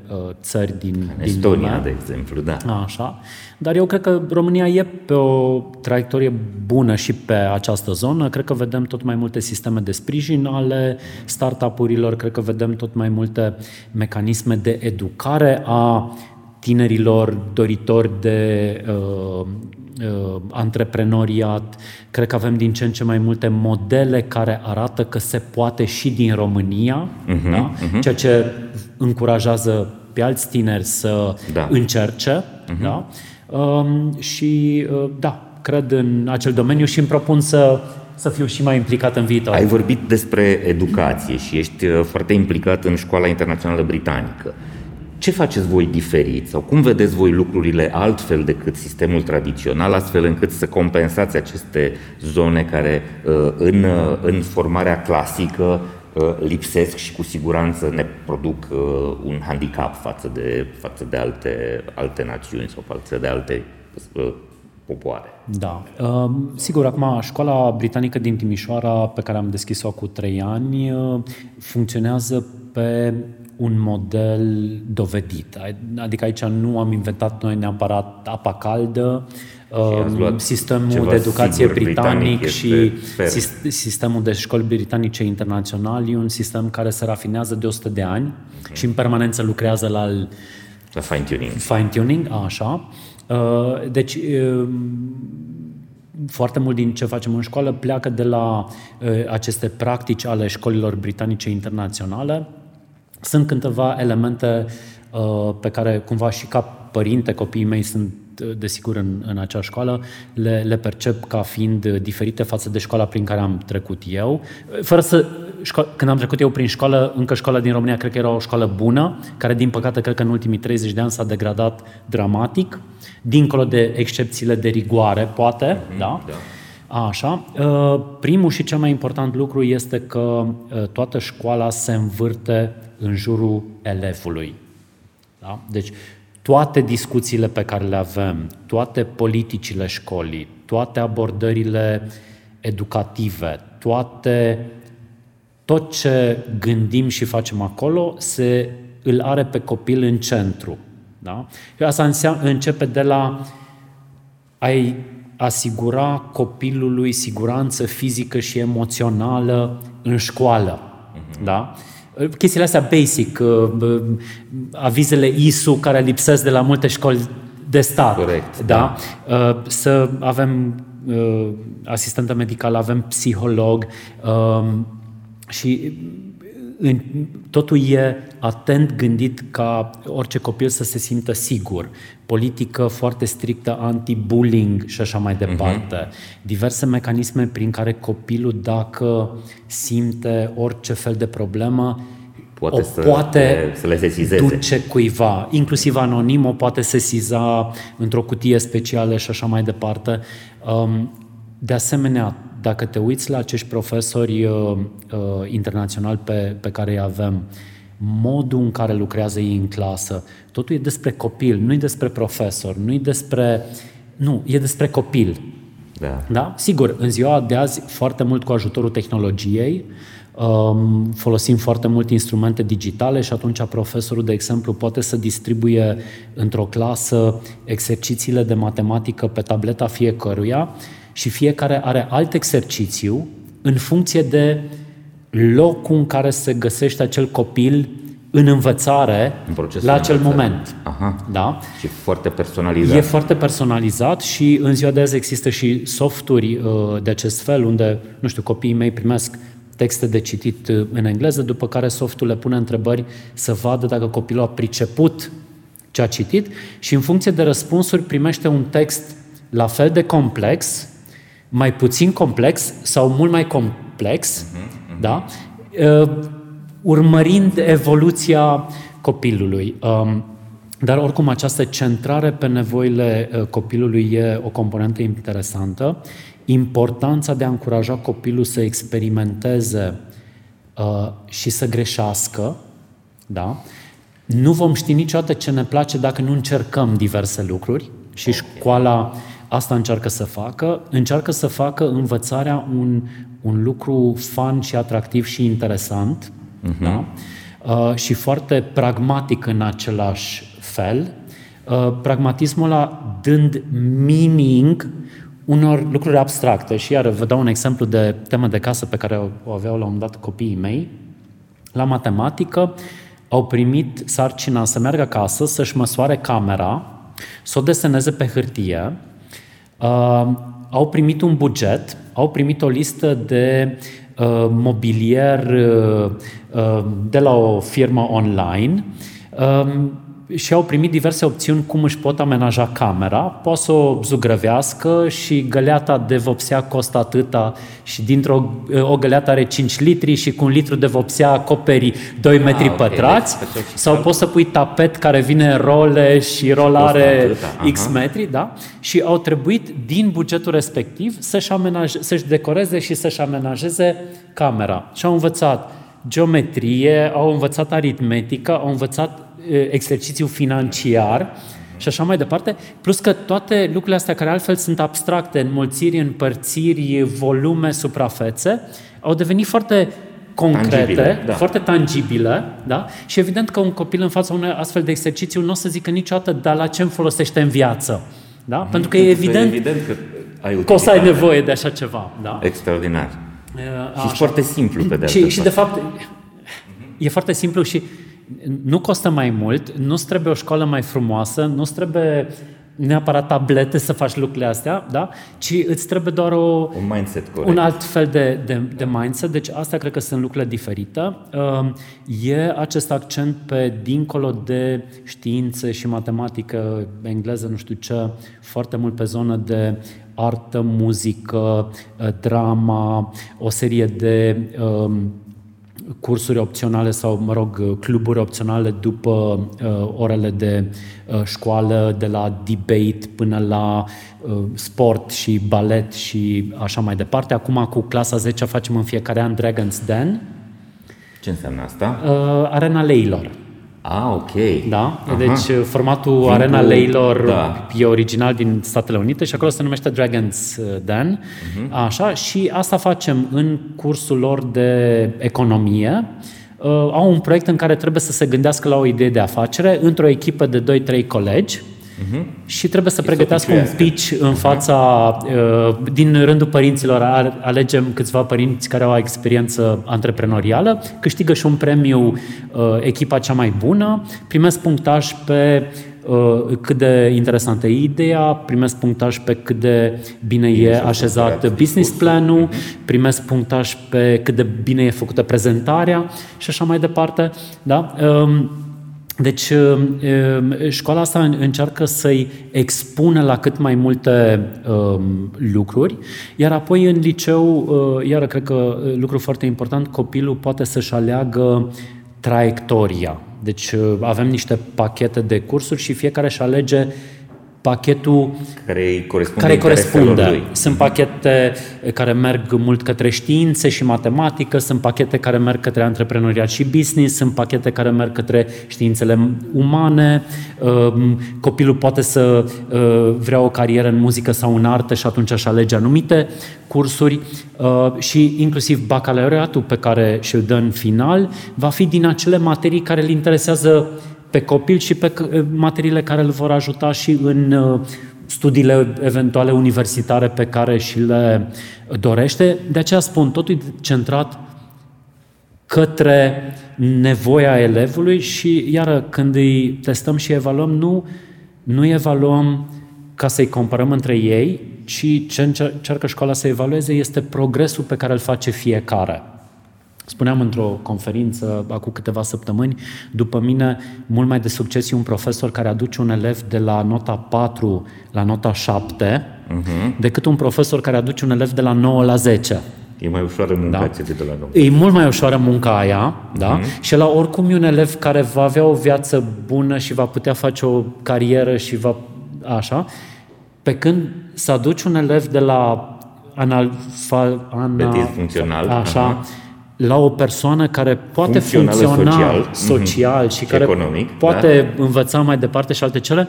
uh, țări din, în din Estonia, lumea. de exemplu, da. Așa. Dar eu cred că România e pe o traiectorie bună și pe această zonă. Cred că vedem tot mai multe sisteme de sprijin ale startup-urilor, cred că vedem tot mai multe mecanisme de educare a tinerilor doritori de uh, uh, antreprenoriat. Cred că avem din ce în ce mai multe modele care arată că se poate și din România, uh-huh, da? uh-huh. ceea ce încurajează pe alți tineri să da. încerce. Uh-huh. Da? Um, și uh, da, cred în acel domeniu și îmi propun să să fiu și mai implicat în viitor. Ai vorbit despre educație și ești uh, foarte implicat în școala internațională britanică. Ce faceți voi diferit sau cum vedeți voi lucrurile altfel decât sistemul tradițional, astfel încât să compensați aceste zone care uh, în, uh, în formarea clasică uh, lipsesc și cu siguranță ne produc un handicap față de, față de alte, alte națiuni sau față de alte popoare. Da. Sigur, acum școala britanică din Timișoara, pe care am deschis-o cu trei ani, funcționează pe un model dovedit. Adică aici nu am inventat noi neapărat apa caldă, um, sistemul de educație britanic și sistemul de școli britanice internațional e un sistem care se rafinează de 100 de ani okay. și în permanență lucrează la, la fine-tuning. Fine-tuning, așa. Uh, deci, um, foarte mult din ce facem în școală pleacă de la uh, aceste practici ale școlilor britanice internaționale, sunt câteva elemente uh, pe care cumva și ca părinte copiii mei sunt uh, desigur în, în acea școală, le, le percep ca fiind diferite față de școala prin care am trecut eu. Fără să, șco- când am trecut eu prin școală, încă școala din România cred că era o școală bună, care din păcate cred că în ultimii 30 de ani s-a degradat dramatic, dincolo de excepțiile de rigoare, poate, mm-hmm, da? da. Așa. Uh, primul și cel mai important lucru este că toată școala se învârte în jurul elevului. Da? Deci, toate discuțiile pe care le avem, toate politicile școlii, toate abordările educative, toate, tot ce gândim și facem acolo, se îl are pe copil în centru. Da? Și asta înseamnă, începe de la a-i asigura copilului siguranță fizică și emoțională în școală. Mm-hmm. Da? chestiile astea basic, uh, avizele ISU care lipsesc de la multe școli de stat. Corect. Da? da. Uh, să avem uh, asistentă medicală, avem psiholog um, și în, totul e atent gândit ca orice copil să se simtă sigur. Politică foarte strictă anti-bullying și așa mai departe. Uh-huh. Diverse mecanisme prin care copilul, dacă simte orice fel de problemă, poate, o să, poate să le sesizeze. duce cuiva, inclusiv anonim, o poate sesiza într-o cutie specială și așa mai departe. Um, de asemenea, dacă te uiți la acești profesori uh, uh, internaționali pe, pe care îi avem, modul în care lucrează ei în clasă, totul e despre copil, nu e despre profesor, nu e despre... Nu, e despre copil. Da. da? Sigur, în ziua de azi, foarte mult cu ajutorul tehnologiei, um, folosim foarte mult instrumente digitale și atunci profesorul, de exemplu, poate să distribuie într-o clasă exercițiile de matematică pe tableta fiecăruia și fiecare are alt exercițiu în funcție de locul în care se găsește acel copil în învățare în la acel învățare. moment. Aha. Da? Și foarte personalizat. E foarte personalizat și în ziua de azi există și softuri uh, de acest fel unde, nu știu, copiii mei primesc texte de citit uh, în engleză, după care softul le pune întrebări să vadă dacă copilul a priceput ce a citit și în funcție de răspunsuri primește un text la fel de complex mai puțin complex sau mult mai complex, uh-huh, uh-huh. da? Uh, urmărind evoluția copilului. Um, dar oricum această centrare pe nevoile uh, copilului e o componentă interesantă. Importanța de a încuraja copilul să experimenteze uh, și să greșească, da? Nu vom ști niciodată ce ne place dacă nu încercăm diverse lucruri și okay. școala Asta încearcă să facă. Încearcă să facă învățarea un, un lucru fun și atractiv și interesant. Uh-huh. Da? Uh, și foarte pragmatic în același fel. Uh, pragmatismul ăla dând meaning unor lucruri abstracte. Și iar vă dau un exemplu de temă de casă pe care o aveau la un dat copiii mei. La matematică au primit sarcina să meargă acasă, să-și măsoare camera, să o deseneze pe hârtie uh, au primit un buget, au primit o listă de uh, mobilier uh, uh, de la o firmă online. Uh, și au primit diverse opțiuni cum își pot amenaja camera. Poate să o zugrăvească și găleata de vopsea costă atâta și dintr-o o găleată are 5 litri și cu un litru de vopsea acoperi 2 ah, metri okay. pătrați. Deci, sau poți să pui tapet care vine în role și rolare X metri, da? Și au trebuit din bugetul respectiv să-și, amenaje, să-și decoreze și să-și amenajeze camera. Și au învățat geometrie, au învățat aritmetică, au învățat exercițiu financiar și așa mai departe, plus că toate lucrurile astea care altfel sunt abstracte, înmulțiri, împărțiri, volume, suprafețe, au devenit foarte concrete, tangibile, da. foarte tangibile, da? Și evident că un copil în fața unui astfel de exercițiu nu o să zică niciodată, dar la ce îmi folosește în viață? Da? Mm-hmm. Pentru că e evident, e evident că, ai că o să ai nevoie de așa ceva. Da? Extraordinar. Uh, și foarte simplu pe de și, și de fapt e foarte simplu și nu costă mai mult, nu trebuie o școală mai frumoasă, nu trebuie neapărat tablete să faci lucrurile astea, da? ci îți trebuie doar o, un, mindset corect. un alt fel de, de, de mindset. Deci astea cred că sunt lucrurile diferite. Um, e acest accent pe dincolo de științe și matematică, engleză, nu știu ce, foarte mult pe zonă de artă, muzică, uh, drama, o serie de um, cursuri opționale sau, mă rog, cluburi opționale după uh, orele de uh, școală, de la debate până la uh, sport și balet și așa mai departe. Acum, cu clasa 10 facem în fiecare an Dragon's Den. Ce înseamnă asta? Uh, arena leilor. Ah, ok. Da? Aha. Deci uh, formatul Vin Arena cu... Leilor da. e original din Statele Unite și acolo se numește Dragon's uh, Den. Uh-huh. Așa, și asta facem în cursul lor de economie. Uh, au un proiect în care trebuie să se gândească la o idee de afacere într-o echipă de 2-3 colegi Uh-huh. Și trebuie să pregătească un pitch în uh-huh. fața, uh, din rândul părinților, alegem câțiva părinți care au experiență antreprenorială, câștigă și un premiu uh, echipa cea mai bună, primesc punctaj pe uh, cât de interesantă e ideea, primesc punctaj pe cât de bine e așezat business planul, mhm. primesc punctaj pe cât de bine e făcută prezentarea și așa mai departe. Da? Um, deci, școala asta încearcă să-i expună la cât mai multe um, lucruri, iar apoi în liceu, uh, iar cred că lucru foarte important, copilul poate să-și aleagă traiectoria. Deci avem niște pachete de cursuri și fiecare își alege pachetul care corespunde. Care corespunde. Lui. Sunt pachete care merg mult către științe și matematică, sunt pachete care merg către antreprenoriat și business, sunt pachete care merg către științele umane. Um, copilul poate să uh, vrea o carieră în muzică sau în artă și atunci aș alege anumite cursuri uh, și inclusiv bacalaureatul pe care și-l dă în final va fi din acele materii care îl interesează pe copil și pe materiile care îl vor ajuta și în uh, studiile eventuale universitare pe care și le dorește. De aceea spun, totul e centrat către nevoia elevului și, iară, când îi testăm și evaluăm, nu, nu evaluăm ca să-i comparăm între ei, ci ce încearcă școala să evalueze este progresul pe care îl face fiecare. Spuneam într-o conferință acum câteva săptămâni, după mine, mult mai de succes e un profesor care aduce un elev de la nota 4 la nota 7, uh-huh. Mhm. decât un profesor care aduce un elev de la 9 la 10. E mai ușoară munca da? de la 9. E mult mai ușoară munca aia, da? Uh-huh. Și la oricum e un elev care va avea o viață bună și va putea face o carieră și va... așa. Pe când să aduci un elev de la analfa... Ana, funcțional. Așa. Uh-huh la o persoană care poate funcționa social, social și, și care economic, poate da? învăța mai departe și alte cele,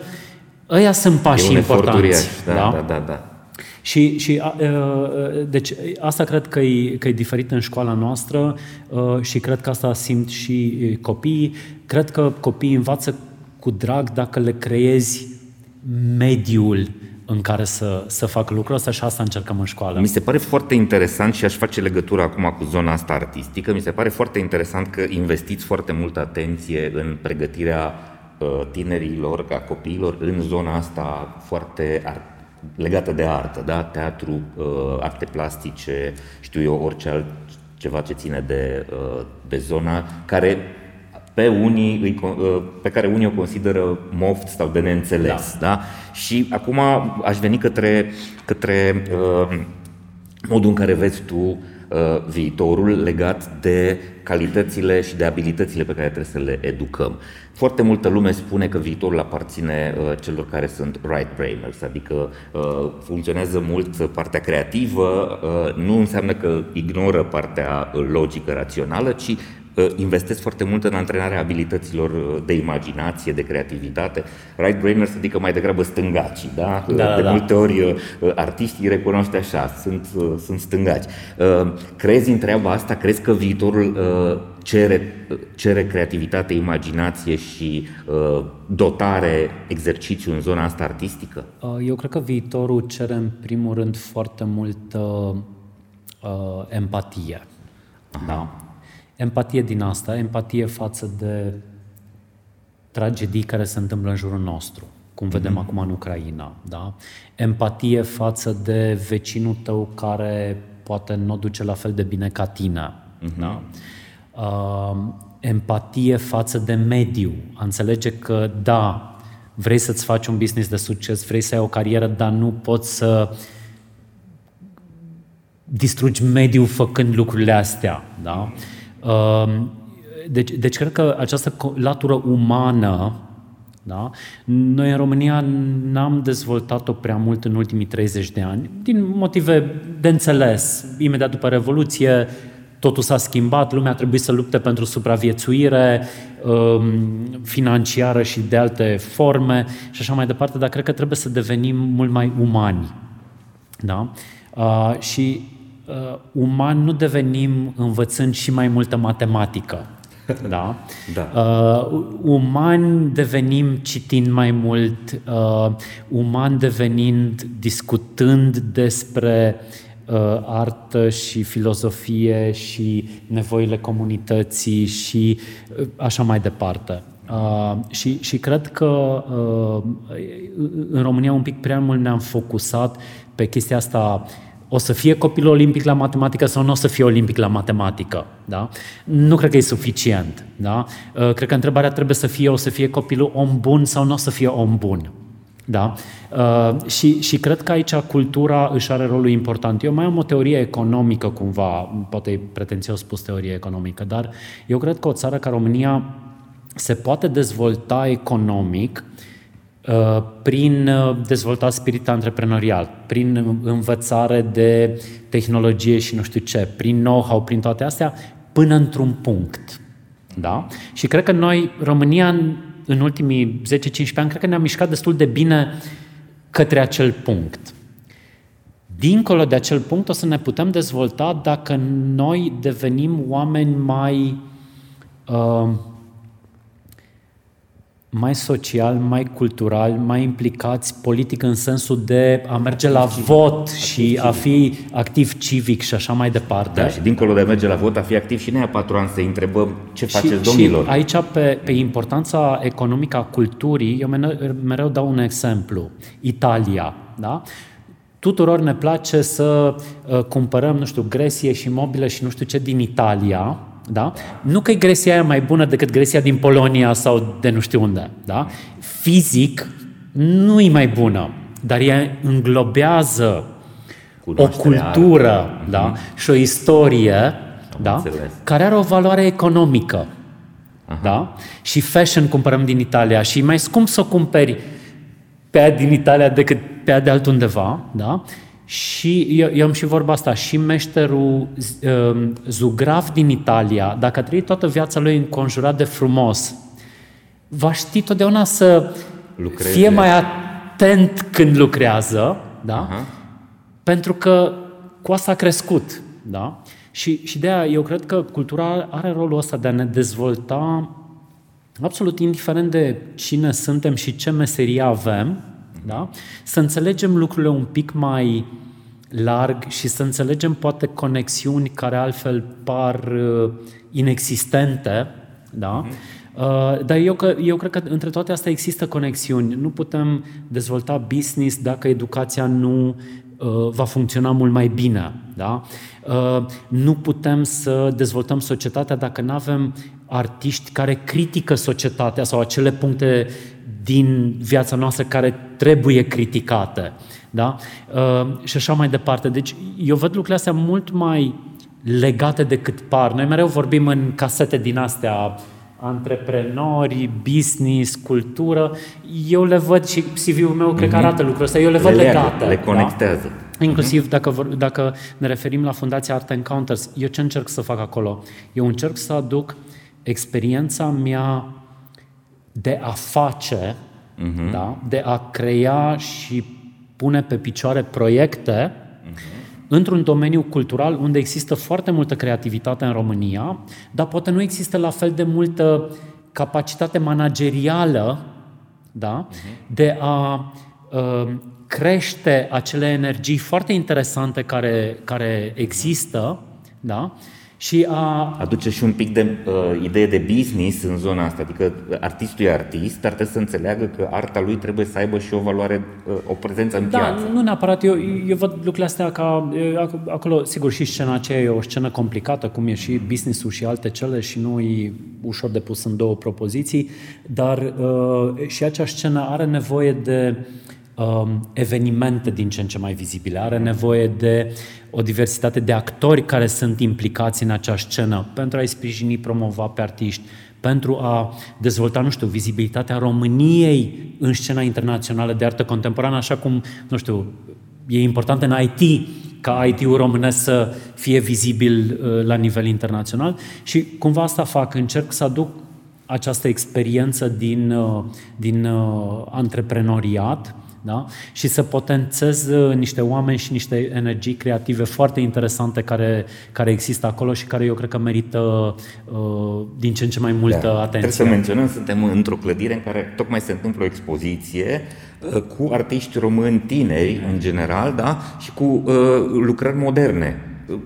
ăia sunt pașii importanți. Da, da, da, da, da. Și, și deci asta cred că e, că e diferit în școala noastră și cred că asta simt și copiii. Cred că copiii învață cu drag dacă le creezi mediul în care să, să fac lucrul ăsta și asta încercăm în școală. Mi se pare foarte interesant și aș face legătura acum cu zona asta artistică. Mi se pare foarte interesant că investiți foarte multă atenție în pregătirea uh, tinerilor, ca copiilor, în zona asta foarte art- legată de artă, da? teatru, uh, arte plastice, știu eu, orice alt ceva ce ține de, uh, de zona, care pe, unii, ă, pe care unii o consideră moft sau de neînțeles. Da. Da? Și acum aș veni către, către uh, modul în care vezi tu uh, viitorul legat de calitățile și de abilitățile pe care trebuie să le educăm. Foarte multă lume spune că viitorul aparține uh, celor care sunt right brainers, adică uh, funcționează mult partea creativă, uh, nu înseamnă că ignoră partea logică rațională, ci investesc foarte mult în antrenarea abilităților uh, de imaginație, de creativitate. Right brainers, adică mai degrabă stângaci, da? da, da de da. multe ori uh, artiștii recunoaște așa, sunt, uh, sunt stângaci. Crezi în treaba asta? Crezi că viitorul cere, cere creativitate, imaginație și dotare, exercițiu în zona asta artistică? Eu cred că viitorul cere în primul rând foarte multă uh, empatie. Aha. Da? Empatie din asta, empatie față de tragedii care se întâmplă în jurul nostru, cum vedem mm-hmm. acum în Ucraina, da? Empatie față de vecinul tău care poate nu duce la fel de bine ca tine, mm-hmm. da? Uh, empatie față de mediu, a înțelege că, da, vrei să-ți faci un business de succes, vrei să ai o carieră, dar nu poți să distrugi mediul făcând lucrurile astea, da? Mm-hmm Ehm, deci, deci cred că această latură umană, da? Noi în România n-am dezvoltat-o prea mult în ultimii 30 de ani, din motive de înțeles. Imediat după Revoluție, totul s-a schimbat, lumea a trebuit să lupte pentru supraviețuire um, financiară și de alte forme și așa mai departe, dar cred că trebuie să devenim mult mai umani. Da? Uh, și uh, uman nu devenim învățând și mai multă matematică. Da? da. Uh, uman devenim citind mai mult, uh, uman devenind discutând despre uh, artă și filozofie și nevoile comunității și uh, așa mai departe. Uh, și, și cred că uh, în România un pic prea mult ne-am focusat pe chestia asta o să fie copilul olimpic la matematică sau nu o să fie olimpic la matematică. Da? Nu cred că e suficient. Da? Uh, cred că întrebarea trebuie să fie o să fie copilul om bun sau nu o să fie om bun. Da? Uh, și, și cred că aici cultura își are rolul important. Eu mai am o teorie economică cumva, poate e pretențios spus teorie economică, dar eu cred că o țară ca România se poate dezvolta economic uh, prin uh, dezvoltat spirit antreprenorial, prin învățare de tehnologie și nu știu ce, prin know-how, prin toate astea, până într-un punct. Da? Și cred că noi, România, în ultimii 10-15 ani, cred că ne-am mișcat destul de bine către acel punct. Dincolo de acel punct o să ne putem dezvolta dacă noi devenim oameni mai uh, mai social, mai cultural, mai implicați politic în sensul de a merge la vot și a fi activ civic și așa mai departe. Da, și dincolo de a merge la vot, a fi activ și ne patron să întrebăm ce și, faceți domnilor. Și aici, pe, pe importanța economică a culturii, eu mereu, mereu dau un exemplu. Italia, da? Tuturor ne place să uh, cumpărăm, nu știu, gresie și mobile și nu știu ce din Italia, da? Nu că e Grecia aia mai bună decât Grecia din Polonia sau de nu știu unde. Da? Fizic nu e mai bună, dar ea înglobează o cultură da? Mm-hmm. și o istorie da? care are o valoare economică. Aha. Da? Și fashion cumpărăm din Italia și e mai scump să o cumperi pe aia din Italia decât pe aia de altundeva. Da? Și eu, eu am și vorba asta, și meșterul uh, zugrav din Italia, dacă a trăit toată viața lui înconjurat de frumos, va ști totdeauna să Lucreze. fie mai atent când lucrează, da? Uh-huh. pentru că cu asta a crescut. Da? Și, și de aia eu cred că cultura are rolul ăsta de a ne dezvolta absolut indiferent de cine suntem și ce meserie avem, da? Să înțelegem lucrurile un pic mai larg și să înțelegem poate conexiuni care altfel par uh, inexistente, da? Mm-hmm. Uh, dar eu, că, eu cred că între toate astea există conexiuni. Nu putem dezvolta business dacă educația nu uh, va funcționa mult mai bine. Da? Uh, nu putem să dezvoltăm societatea dacă nu avem artiști care critică societatea sau acele puncte din viața noastră care trebuie criticate. Da? Uh, și așa mai departe. Deci eu văd lucrurile astea mult mai legate decât par. Noi mereu vorbim în casete din astea antreprenori, business, cultură. Eu le văd și CV-ul meu mm-hmm. cred că mhm. arată lucrul ăsta. Eu le văd le legate. Le conectează. Da? Inclusiv mm-hmm. dacă, vor, dacă ne referim la Fundația Art Encounters, eu ce încerc să fac acolo? Eu încerc să aduc experiența mea de a face, uh-huh. da? de a crea și pune pe picioare proiecte uh-huh. într-un domeniu cultural unde există foarte multă creativitate în România, dar poate nu există la fel de multă capacitate managerială da? uh-huh. de a uh, crește acele energii foarte interesante care, care există da? Și a... Aduce și un pic de uh, idee de business în zona asta, adică artistul e artist, dar trebuie să înțeleagă că arta lui trebuie să aibă și o valoare, uh, o prezență în da, piață. nu neapărat, eu, eu văd lucrurile astea ca, acolo, sigur, și scena aceea e o scenă complicată, cum e și business-ul și alte cele și nu e ușor de pus în două propoziții, dar uh, și acea scenă are nevoie de um, evenimente din ce în ce mai vizibile, are nevoie de o diversitate de actori care sunt implicați în acea scenă pentru a-i sprijini, promova pe artiști, pentru a dezvolta, nu știu, vizibilitatea României în scena internațională de artă contemporană, așa cum, nu știu, e important în IT ca IT-ul românesc să fie vizibil uh, la nivel internațional. Și cumva asta fac, încerc să aduc această experiență din, uh, din uh, antreprenoriat, da? și să potențez uh, niște oameni și niște energii creative foarte interesante care, care există acolo și care eu cred că merită uh, din ce în ce mai multă da. atenție. Trebuie să menționăm, suntem într-o clădire în care tocmai se întâmplă o expoziție uh, cu artiști români tineri în general da? și cu uh, lucrări moderne. Uh,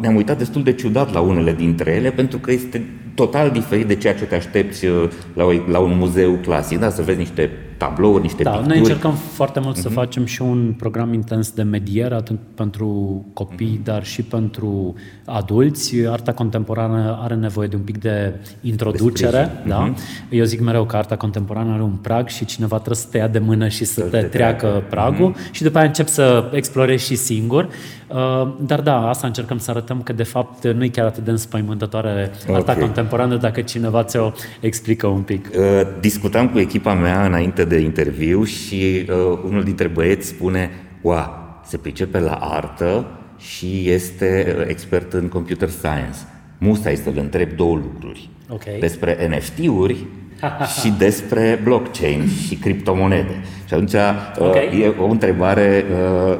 ne-am uitat destul de ciudat la unele dintre ele pentru că este total diferit de ceea ce te aștepți uh, la, o, la un muzeu clasic, da? să vezi niște tablouri, niște da, picturi. noi încercăm foarte mult uh-huh. să mhm. facem și un program intens de mediere, atât pentru copii, uh-huh. dar și pentru adulți. Arta contemporană are nevoie de un pic de introducere. De da? Uh-huh. Eu zic mereu că arta contemporană are un prag și cineva trebuie să te ia de mână și să, să te, te treacă, treacă pragul uh-huh. și după aia încep să explorezi și singur. Uh, dar da, asta încercăm să arătăm că de fapt nu e chiar atât de înspăimântătoare okay. arta contemporană dacă cineva ți-o explică un pic. Uh, discutam cu echipa mea înainte de interviu și uh, unul dintre băieți spune, ua, se pricepe la artă și este uh, expert în computer science. Musta este să-l întreb două lucruri. Okay. Despre NFT-uri și despre blockchain și criptomonede. Și atunci uh, okay. e o întrebare uh,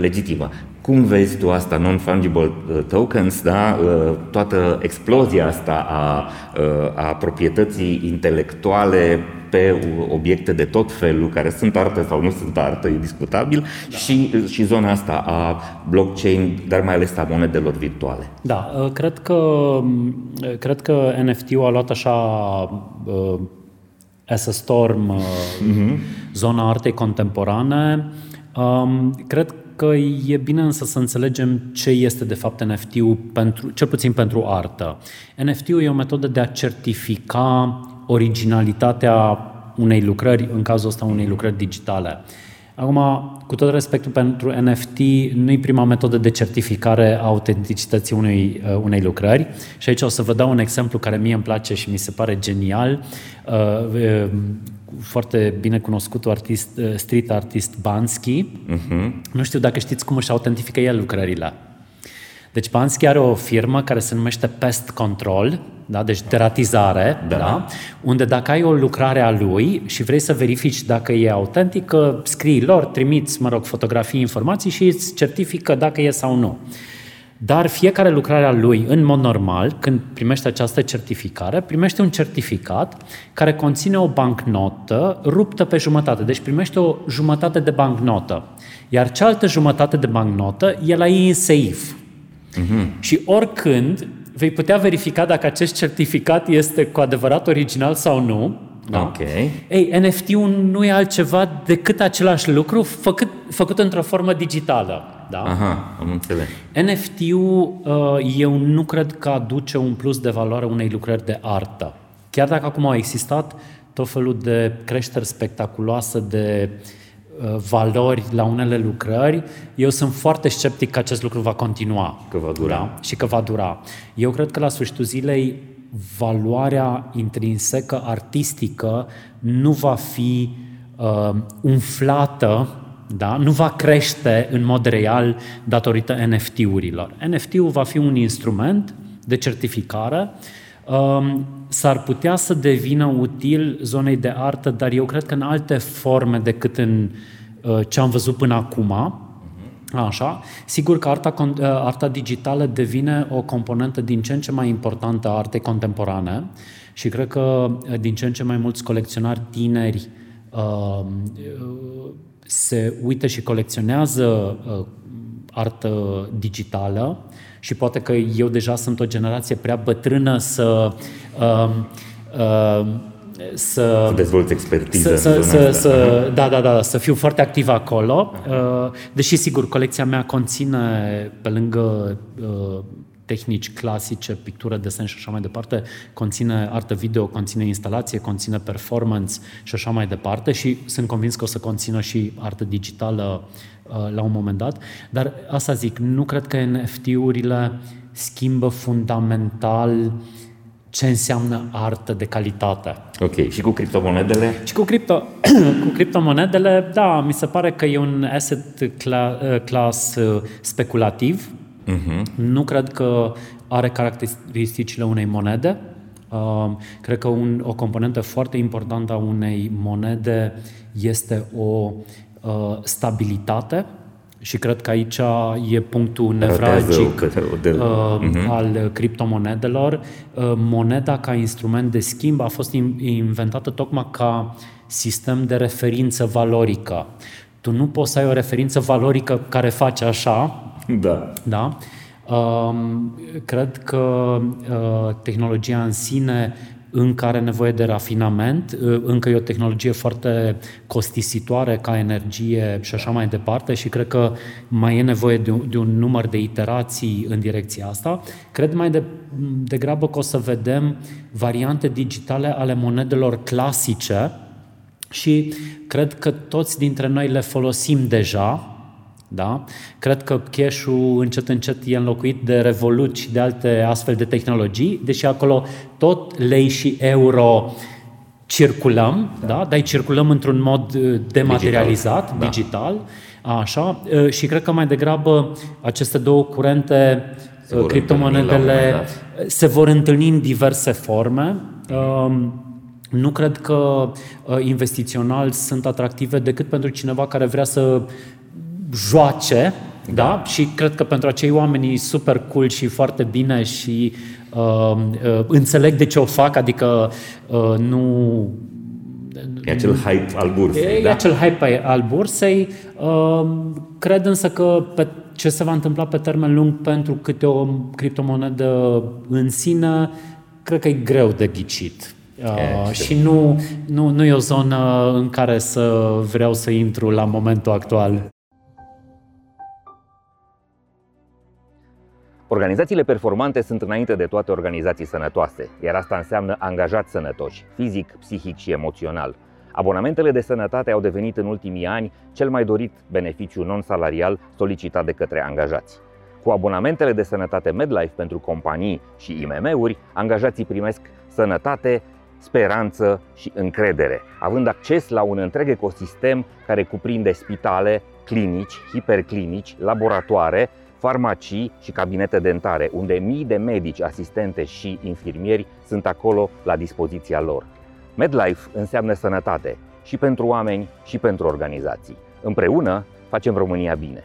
legitimă. Cum vezi tu asta, non-fungible uh, tokens, da? Uh, toată explozia asta a, uh, a proprietății intelectuale pe obiecte de tot felul, care sunt artă sau nu sunt artă, e discutabil, da. și, și zona asta a blockchain, dar mai ales a monedelor virtuale. Da, cred că, cred că NFT-ul a luat așa as a storm uh-huh. zona artei contemporane. Um, cred că e bine însă să înțelegem ce este de fapt NFT-ul, pentru, cel puțin pentru artă. NFT-ul e o metodă de a certifica originalitatea unei lucrări, în cazul ăsta unei lucrări digitale. Acum, cu tot respectul pentru NFT, nu e prima metodă de certificare a autenticității unei, uh, unei lucrări. Și aici o să vă dau un exemplu care mie îmi place și mi se pare genial. Uh, uh, foarte bine cunoscutul artist, uh, street artist Bansky. Uh-huh. Nu știu dacă știți cum își autentifică el lucrările. Deci Bansky are o firmă care se numește Pest Control, da? deci deratizare, da. Da? unde dacă ai o lucrare a lui și vrei să verifici dacă e autentică, scrii lor, trimiți, mă rog, fotografii, informații și îți certifică dacă e sau nu. Dar fiecare lucrare a lui, în mod normal, când primește această certificare, primește un certificat care conține o bancnotă ruptă pe jumătate. Deci primește o jumătate de bancnotă. Iar cealaltă jumătate de bancnotă e la ei în seif. Uh-huh. Și oricând vei putea verifica dacă acest certificat este cu adevărat original sau nu. Da? Ok. Ei, NFT-ul nu e altceva decât același lucru făcut, făcut într-o formă digitală. Da? Aha, am înțeles. NFT-ul uh, eu nu cred că aduce un plus de valoare unei lucrări de artă. Chiar dacă acum au existat tot felul de creșteri spectaculoase de uh, valori la unele lucrări, eu sunt foarte sceptic că acest lucru va continua. Că va dura. Da? Și că va dura. Eu cred că la sfârșitul zilei valoarea intrinsecă artistică nu va fi uh, umflată da? nu va crește în mod real datorită NFT-urilor. NFT-ul va fi un instrument de certificare, um, s-ar putea să devină util zonei de artă, dar eu cred că în alte forme decât în uh, ce am văzut până acum. Așa. Sigur că arta, uh, arta digitală devine o componentă din ce în ce mai importantă a artei contemporane și cred că uh, din ce în ce mai mulți colecționari tineri uh, se uită și colecționează uh, artă digitală și poate că eu deja sunt o generație prea bătrână să uh, uh, să, să dezvolți expertiză să, să, să, să, da, da, da, să fiu foarte activ acolo. Uh, deși, sigur, colecția mea conține, pe lângă uh, tehnici clasice, pictură, desen și așa mai departe, conține artă video, conține instalație, conține performance și așa mai departe și sunt convins că o să conțină și artă digitală uh, la un moment dat. Dar asta zic, nu cred că NFT-urile schimbă fundamental ce înseamnă artă de calitate. Ok, și cu criptomonedele? Și cu, cripto, cu criptomonedele, da, mi se pare că e un asset class uh, speculativ, Uh-huh. Nu cred că are caracteristicile unei monede. Uh, cred că un, o componentă foarte importantă a unei monede este o uh, stabilitate și cred că aici e punctul nevralgic uh, uh-huh. al criptomonedelor. Uh, moneda ca instrument de schimb a fost inventată tocmai ca sistem de referință valorică. Tu nu poți să ai o referință valorică care face așa, da. da? Um, cred că uh, tehnologia în sine încă are nevoie de rafinament, uh, încă e o tehnologie foarte costisitoare ca energie și așa mai departe și cred că mai e nevoie de un, de un număr de iterații în direcția asta. Cred mai de, degrabă că o să vedem variante digitale ale monedelor clasice și cred că toți dintre noi le folosim deja, da? Cred că cash-ul încet încet e înlocuit de Revolut și de alte astfel de tehnologii, deși acolo tot lei și euro circulăm, da. Da? dar circulăm într-un mod uh, dematerializat, digital, digital da. așa, uh, și cred că mai degrabă aceste două curente, se uh, criptomonedele, se vor întâlni în diverse forme. Um, nu cred că investițional sunt atractive decât pentru cineva care vrea să joace, da. da? Și cred că pentru acei oameni e super cool și foarte bine și uh, uh, înțeleg de ce o fac, adică uh, nu... E acel hype al bursei, e, da? E acel hype al bursei. Uh, cred însă că pe ce se va întâmpla pe termen lung pentru câte o criptomonedă în sine, cred că e greu de ghicit. Uh, și nu, nu, nu e o zonă în care să vreau să intru la momentul actual. Organizațiile performante sunt înainte de toate organizații sănătoase, iar asta înseamnă angajați sănătoși, fizic, psihic și emoțional. Abonamentele de sănătate au devenit în ultimii ani cel mai dorit beneficiu non-salarial solicitat de către angajați. Cu abonamentele de sănătate MedLife pentru companii și IMM-uri, angajații primesc sănătate, speranță și încredere, având acces la un întreg ecosistem care cuprinde spitale, clinici, hiperclinici, laboratoare, farmacii și cabinete dentare, unde mii de medici, asistente și infirmieri sunt acolo la dispoziția lor. MedLife înseamnă sănătate și pentru oameni și pentru organizații. Împreună facem România bine.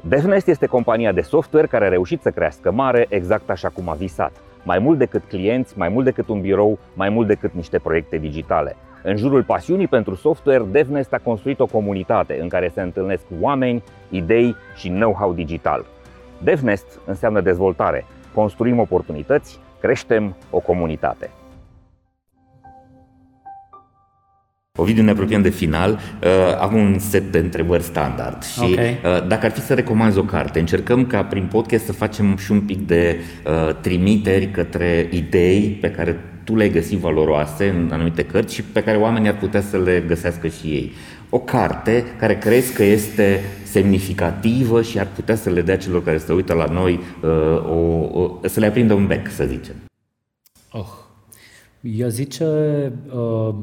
DevNest este compania de software care a reușit să crească mare exact așa cum a visat. Mai mult decât clienți, mai mult decât un birou, mai mult decât niște proiecte digitale. În jurul pasiunii pentru software, DevNest a construit o comunitate în care se întâlnesc oameni, idei și know-how digital. DevNest înseamnă dezvoltare. Construim oportunități, creștem o comunitate. Ovidiu, ne apropiem de final. Uh, am un set de întrebări standard și okay. uh, dacă ar fi să recomanzi o carte, încercăm ca prin podcast să facem și un pic de uh, trimiteri către idei pe care tu le-ai găsit valoroase în anumite cărți și pe care oamenii ar putea să le găsească și ei. O carte care crezi că este semnificativă și ar putea să le dea celor care se uită la noi uh, o, o, să le aprindă un bec, să zicem. Oh. Eu zice uh,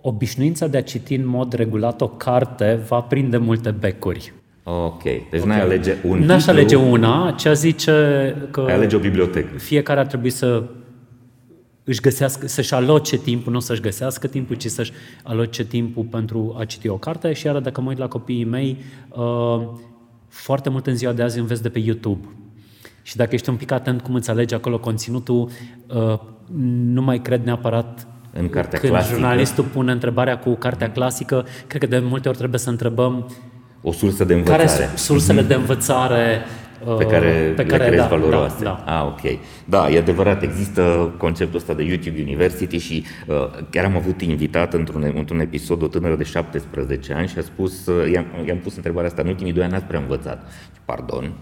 obișnuința de a citi în mod regulat o carte va prinde multe becuri. Ok, deci okay. n-ai alege un N-aș titlu, alege una, ce zice că... Ai alege o bibliotecă. Fiecare ar trebui să își găsească, să-și aloce timpul, nu să-și găsească timpul, ci să-și aloce timpul pentru a citi o carte și iar dacă mă uit la copiii mei, uh, foarte mult în ziua de azi înveți de pe YouTube. Și dacă ești un pic atent cum îți alegi acolo conținutul, uh, nu mai cred neapărat în cartea când clasică. jurnalistul pune întrebarea cu cartea clasică, cred că de multe ori trebuie să întrebăm o sursă de învățare. Care sunt sursele de învățare pe care, pe care le crezi da, valoroase. Da, da. Ah, ok. Da, e adevărat, există conceptul ăsta de YouTube University și uh, chiar am avut invitat într-un, într-un episod o tânără de 17 ani și a spus, uh, i-am, i-am pus întrebarea asta, în ultimii doi ani n-ați prea învățat. Pardon,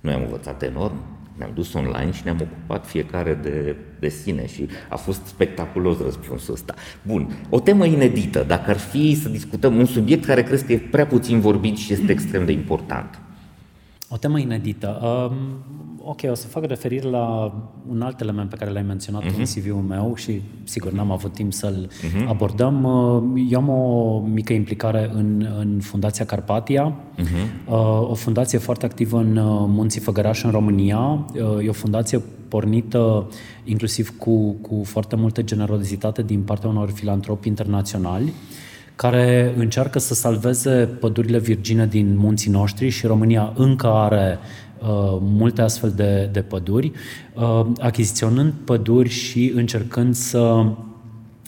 noi am învățat enorm, ne-am dus online și ne-am ocupat fiecare de, de sine și a fost spectaculos răspunsul ăsta. Bun, o temă inedită, dacă ar fi să discutăm un subiect care crezi că e prea puțin vorbit și este extrem de important. O temă inedită. Um, ok, o să fac referire la un alt element pe care l-ai menționat uh-huh. în mhm. CV-ul meu și sigur n-am avut timp să-l uh-huh. abordăm. Uh, eu am o mică implicare în, în Fundația Carpatia, uh-huh. o fundație foarte activă în uh, Munții Făgăraș în România. Uh, e o fundație pornită inclusiv cu, cu foarte multă generozitate din partea unor filantropi internaționali care încearcă să salveze pădurile virgine din munții noștri și România încă are uh, multe astfel de, de păduri, uh, achiziționând păduri și încercând să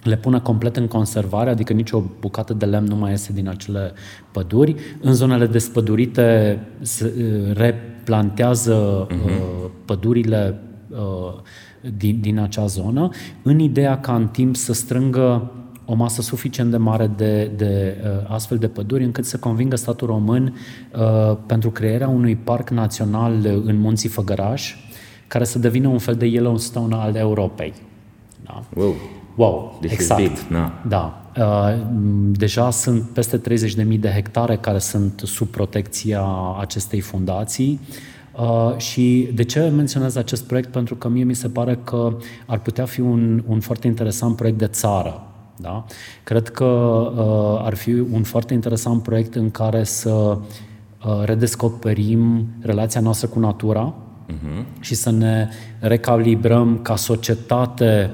le pună complet în conservare, adică nicio bucată de lemn nu mai iese din acele păduri. În zonele despădurite se replantează uh-huh. pădurile uh, din, din acea zonă, în ideea ca în timp să strângă o masă suficient de mare de, de uh, astfel de păduri încât să convingă statul român uh, pentru crearea unui parc național în Munții Făgăraș, care să devină un fel de Yellowstone al Europei. Da? Wow! Wow, This exact. Big, da. da. Uh, deja sunt peste 30.000 de hectare care sunt sub protecția acestei fundații. Uh, și de ce menționez acest proiect? Pentru că mie mi se pare că ar putea fi un, un foarte interesant proiect de țară. Da? Cred că uh, ar fi un foarte interesant proiect în care să uh, redescoperim relația noastră cu natura uh-huh. și să ne recalibrăm ca societate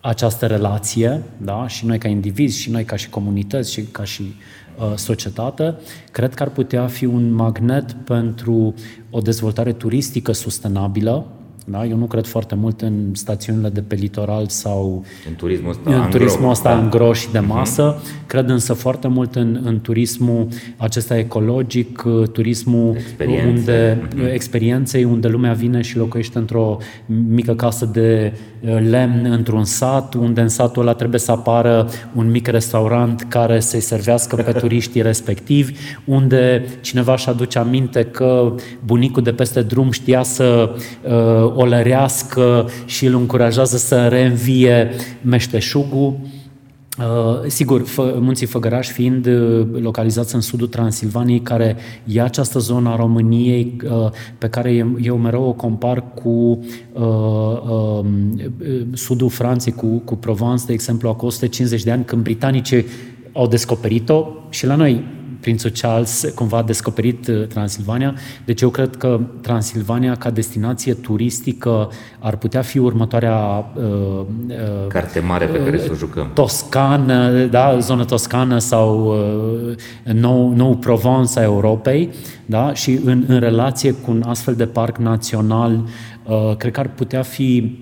această relație, da? și noi ca indivizi, și noi ca și comunități, și ca și uh, societate, cred că ar putea fi un magnet pentru o dezvoltare turistică sustenabilă, da? Eu nu cred foarte mult în stațiunile de pe litoral sau în turismul ăsta, în turismul ăsta da. gros și de mhm. masă. Uh-huh. Cred însă foarte mult în, în turismul acesta ecologic, uh, turismul Experiențe. unde uh-huh. experienței, unde lumea vine și locuiește într-o mică casă de uh, lemn într-un sat, unde în satul ăla trebuie să apară un mic restaurant care să-i servească pe turiștii respectivi, unde cineva își aduce aminte că bunicul de peste drum știa să uh, o lărească și îl încurajează să reînvie meșteșugul. Uh, sigur, Fă, munții Făgăraș fiind uh, localizați în sudul Transilvaniei, care e această zonă a României uh, pe care eu mereu o compar cu uh, uh, sudul Franței, cu, cu Provence, de exemplu, acum 150 de ani, când britanicii au descoperit-o și la noi prințul Charles cumva a descoperit uh, Transilvania. Deci eu cred că Transilvania ca destinație turistică ar putea fi următoarea uh, uh, carte mare pe care să o jucăm. Toscană, da, zonă toscană sau uh, nou, nou Provence a Europei, da, și în, în relație cu un astfel de parc național, uh, cred că ar putea fi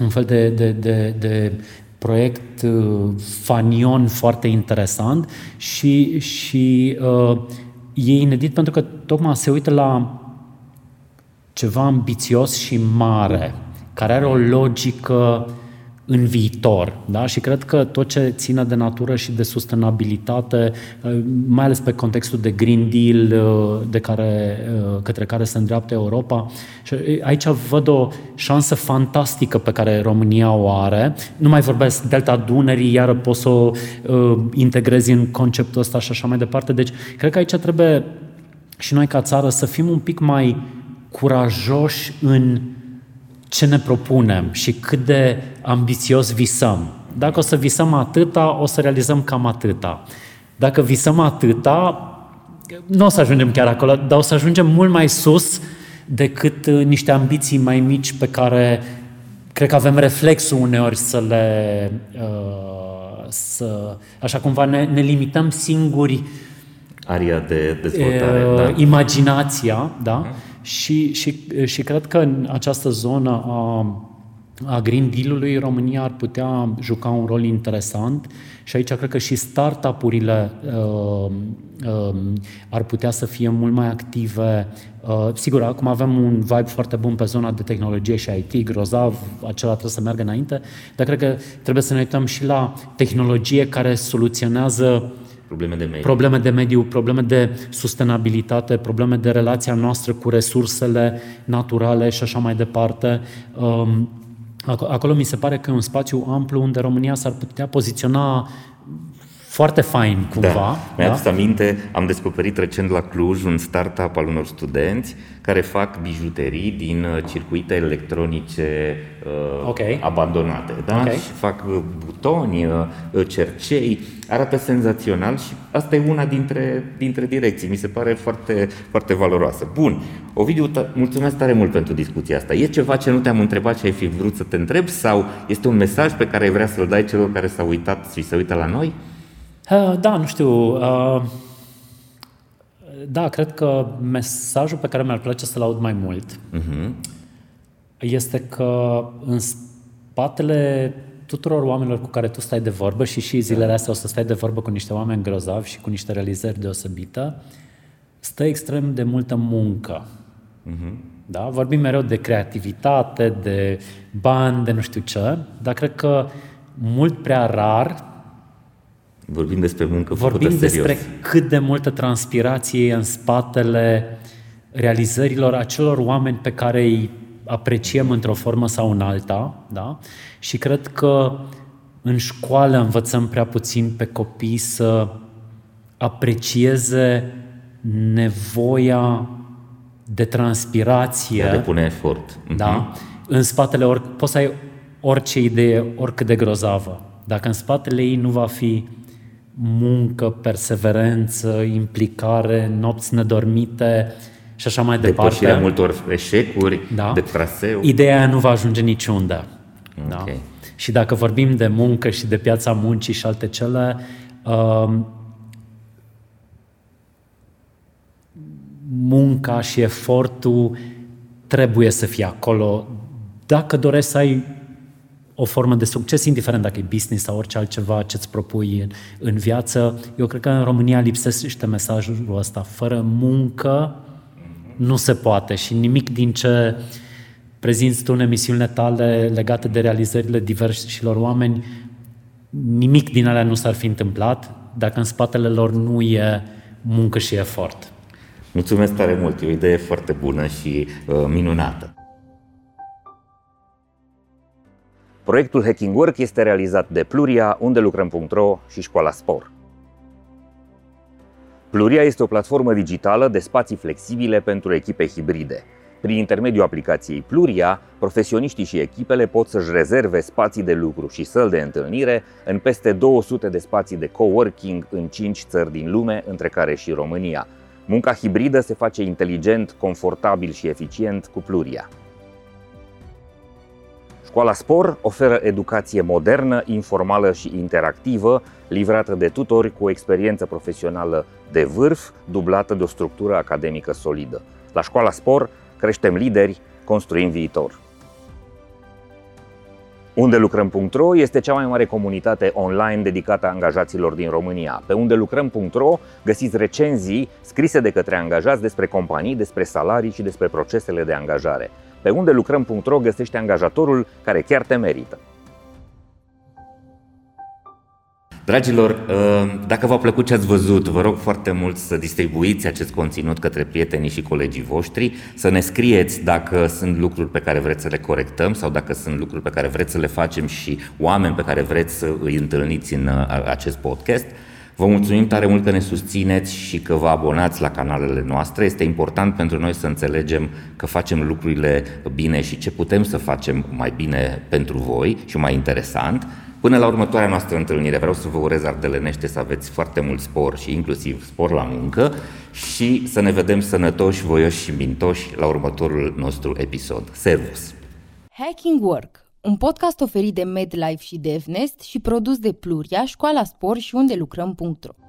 un fel de, de, de, de proiect uh, fanion foarte interesant și, și uh, e inedit pentru că tocmai se uită la ceva ambițios și mare, care are o logică în viitor. Da? Și cred că tot ce ține de natură și de sustenabilitate, uh, mai ales pe contextul de Green Deal uh, de care, uh, către care se îndreaptă Europa, și aici văd o șansă fantastică pe care România o are. Nu mai vorbesc Delta Dunării, iară poți să o integrezi în conceptul ăsta și așa mai departe. Deci, cred că aici trebuie și noi ca țară să fim un pic mai curajoși în ce ne propunem și cât de ambițios visăm. Dacă o să visăm atâta, o să realizăm cam atâta. Dacă visăm atâta, nu o să ajungem chiar acolo, dar o să ajungem mult mai sus decât uh, niște ambiții mai mici pe care cred că avem reflexul uneori să le... Uh, să, așa cumva ne, ne limităm singuri aria de dezvoltare. Uh, da. Imaginația, da? Uh-huh. Și, și, și cred că în această zonă a, a Green Deal-ului România ar putea juca un rol interesant și aici cred că și startup-urile uh, uh, ar putea să fie mult mai active. Uh, sigur, acum avem un vibe foarte bun pe zona de tehnologie și IT, grozav, acela trebuie să meargă înainte, dar cred că trebuie să ne uităm și la tehnologie care soluționează Probleme de mediu. Probleme de mediu, probleme de sustenabilitate, probleme de relația noastră cu resursele naturale și așa mai departe. Um, acolo mi se pare că e un spațiu amplu unde România s-ar putea poziționa foarte fain cumva. Da. Mi-a da? aminte, am descoperit recent la Cluj un startup al unor studenți care fac bijuterii din uh, circuite electronice uh, okay. abandonate. Da? Okay. Și fac uh, butoni, uh, cercei, arată senzațional și asta e una dintre, dintre direcții. Mi se pare foarte, foarte valoroasă. Bun, Ovidiu, mulțumesc tare mult pentru discuția asta. E ceva ce nu te-am întrebat și ai fi vrut să te întreb sau este un mesaj pe care ai vrea să-l dai celor care s-au uitat și se uită la noi? Da, nu știu. Da, cred că mesajul pe care mi-ar place să-l aud mai mult uh-huh. este că în spatele tuturor oamenilor cu care tu stai de vorbă și și zilele astea o să stai de vorbă cu niște oameni grozavi și cu niște realizări deosebite, stă extrem de multă muncă. Uh-huh. Da? Vorbim mereu de creativitate, de bani, de nu știu ce, dar cred că mult prea rar Vorbim despre muncă Vorbim făcută despre serios. cât de multă transpirație e în spatele realizărilor acelor oameni pe care îi apreciem într-o formă sau în alta, da? Și cred că în școală învățăm prea puțin pe copii să aprecieze nevoia de transpirație. De pune efort. Da? În spatele ori, poți să ai orice idee, oricât de grozavă. Dacă în spatele ei nu va fi muncă, perseverență, implicare, nopți nedormite și așa mai departe. Depășirea multor eșecuri da? de traseu. Ideea aia nu va ajunge niciunde. Da? Ok. Și dacă vorbim de muncă și de piața muncii și alte cele, uh, munca și efortul trebuie să fie acolo. Dacă dorești să ai o formă de succes, indiferent dacă e business sau orice altceva ce îți propui în, în viață, eu cred că în România lipsește mesajul ăsta. Fără muncă nu se poate și nimic din ce prezinți tu în emisiunile tale legate de realizările diversilor oameni, nimic din alea nu s-ar fi întâmplat dacă în spatele lor nu e muncă și efort. Mulțumesc tare mult, e o idee foarte bună și uh, minunată. Proiectul Hacking Work este realizat de Pluria, unde lucrăm.ro și Școala Spor. Pluria este o platformă digitală de spații flexibile pentru echipe hibride. Prin intermediul aplicației Pluria, profesioniștii și echipele pot să-și rezerve spații de lucru și săli de întâlnire în peste 200 de spații de coworking în 5 țări din lume, între care și România. Munca hibridă se face inteligent, confortabil și eficient cu Pluria. Școala Spor oferă educație modernă, informală și interactivă, livrată de tutori cu o experiență profesională de vârf, dublată de o structură academică solidă. La Școala Spor creștem lideri, construim viitor. Unde lucrăm.ro este cea mai mare comunitate online dedicată angajaților din România. Pe unde lucrăm.ro găsiți recenzii scrise de către angajați despre companii, despre salarii și despre procesele de angajare. Pe unde lucrăm.ro găsește angajatorul care chiar te merită. Dragilor, uh, dacă v-a plăcut ce ați văzut, vă rog foarte mult să distribuiți acest conținut către prietenii și colegii voștri, să ne scrieți dacă sunt lucruri pe care vreți să le corectăm sau dacă sunt lucruri pe care vreți să le facem și oameni pe care vreți să îi întâlniți în uh, acest podcast. Vă mulțumim tare mult că ne susțineți și că vă abonați la canalele noastre. Este important pentru noi să înțelegem că facem lucrurile bine și ce putem să facem mai bine pentru voi și mai interesant. Până la următoarea noastră întâlnire, vreau să vă urez ardelenește să aveți foarte mult spor și inclusiv spor la muncă și să ne vedem sănătoși, voioși și mintoși la următorul nostru episod. Servus! Hacking Work, un podcast oferit de MedLife și DevNest și produs de Pluria, Școala Spor și unde lucrăm.ro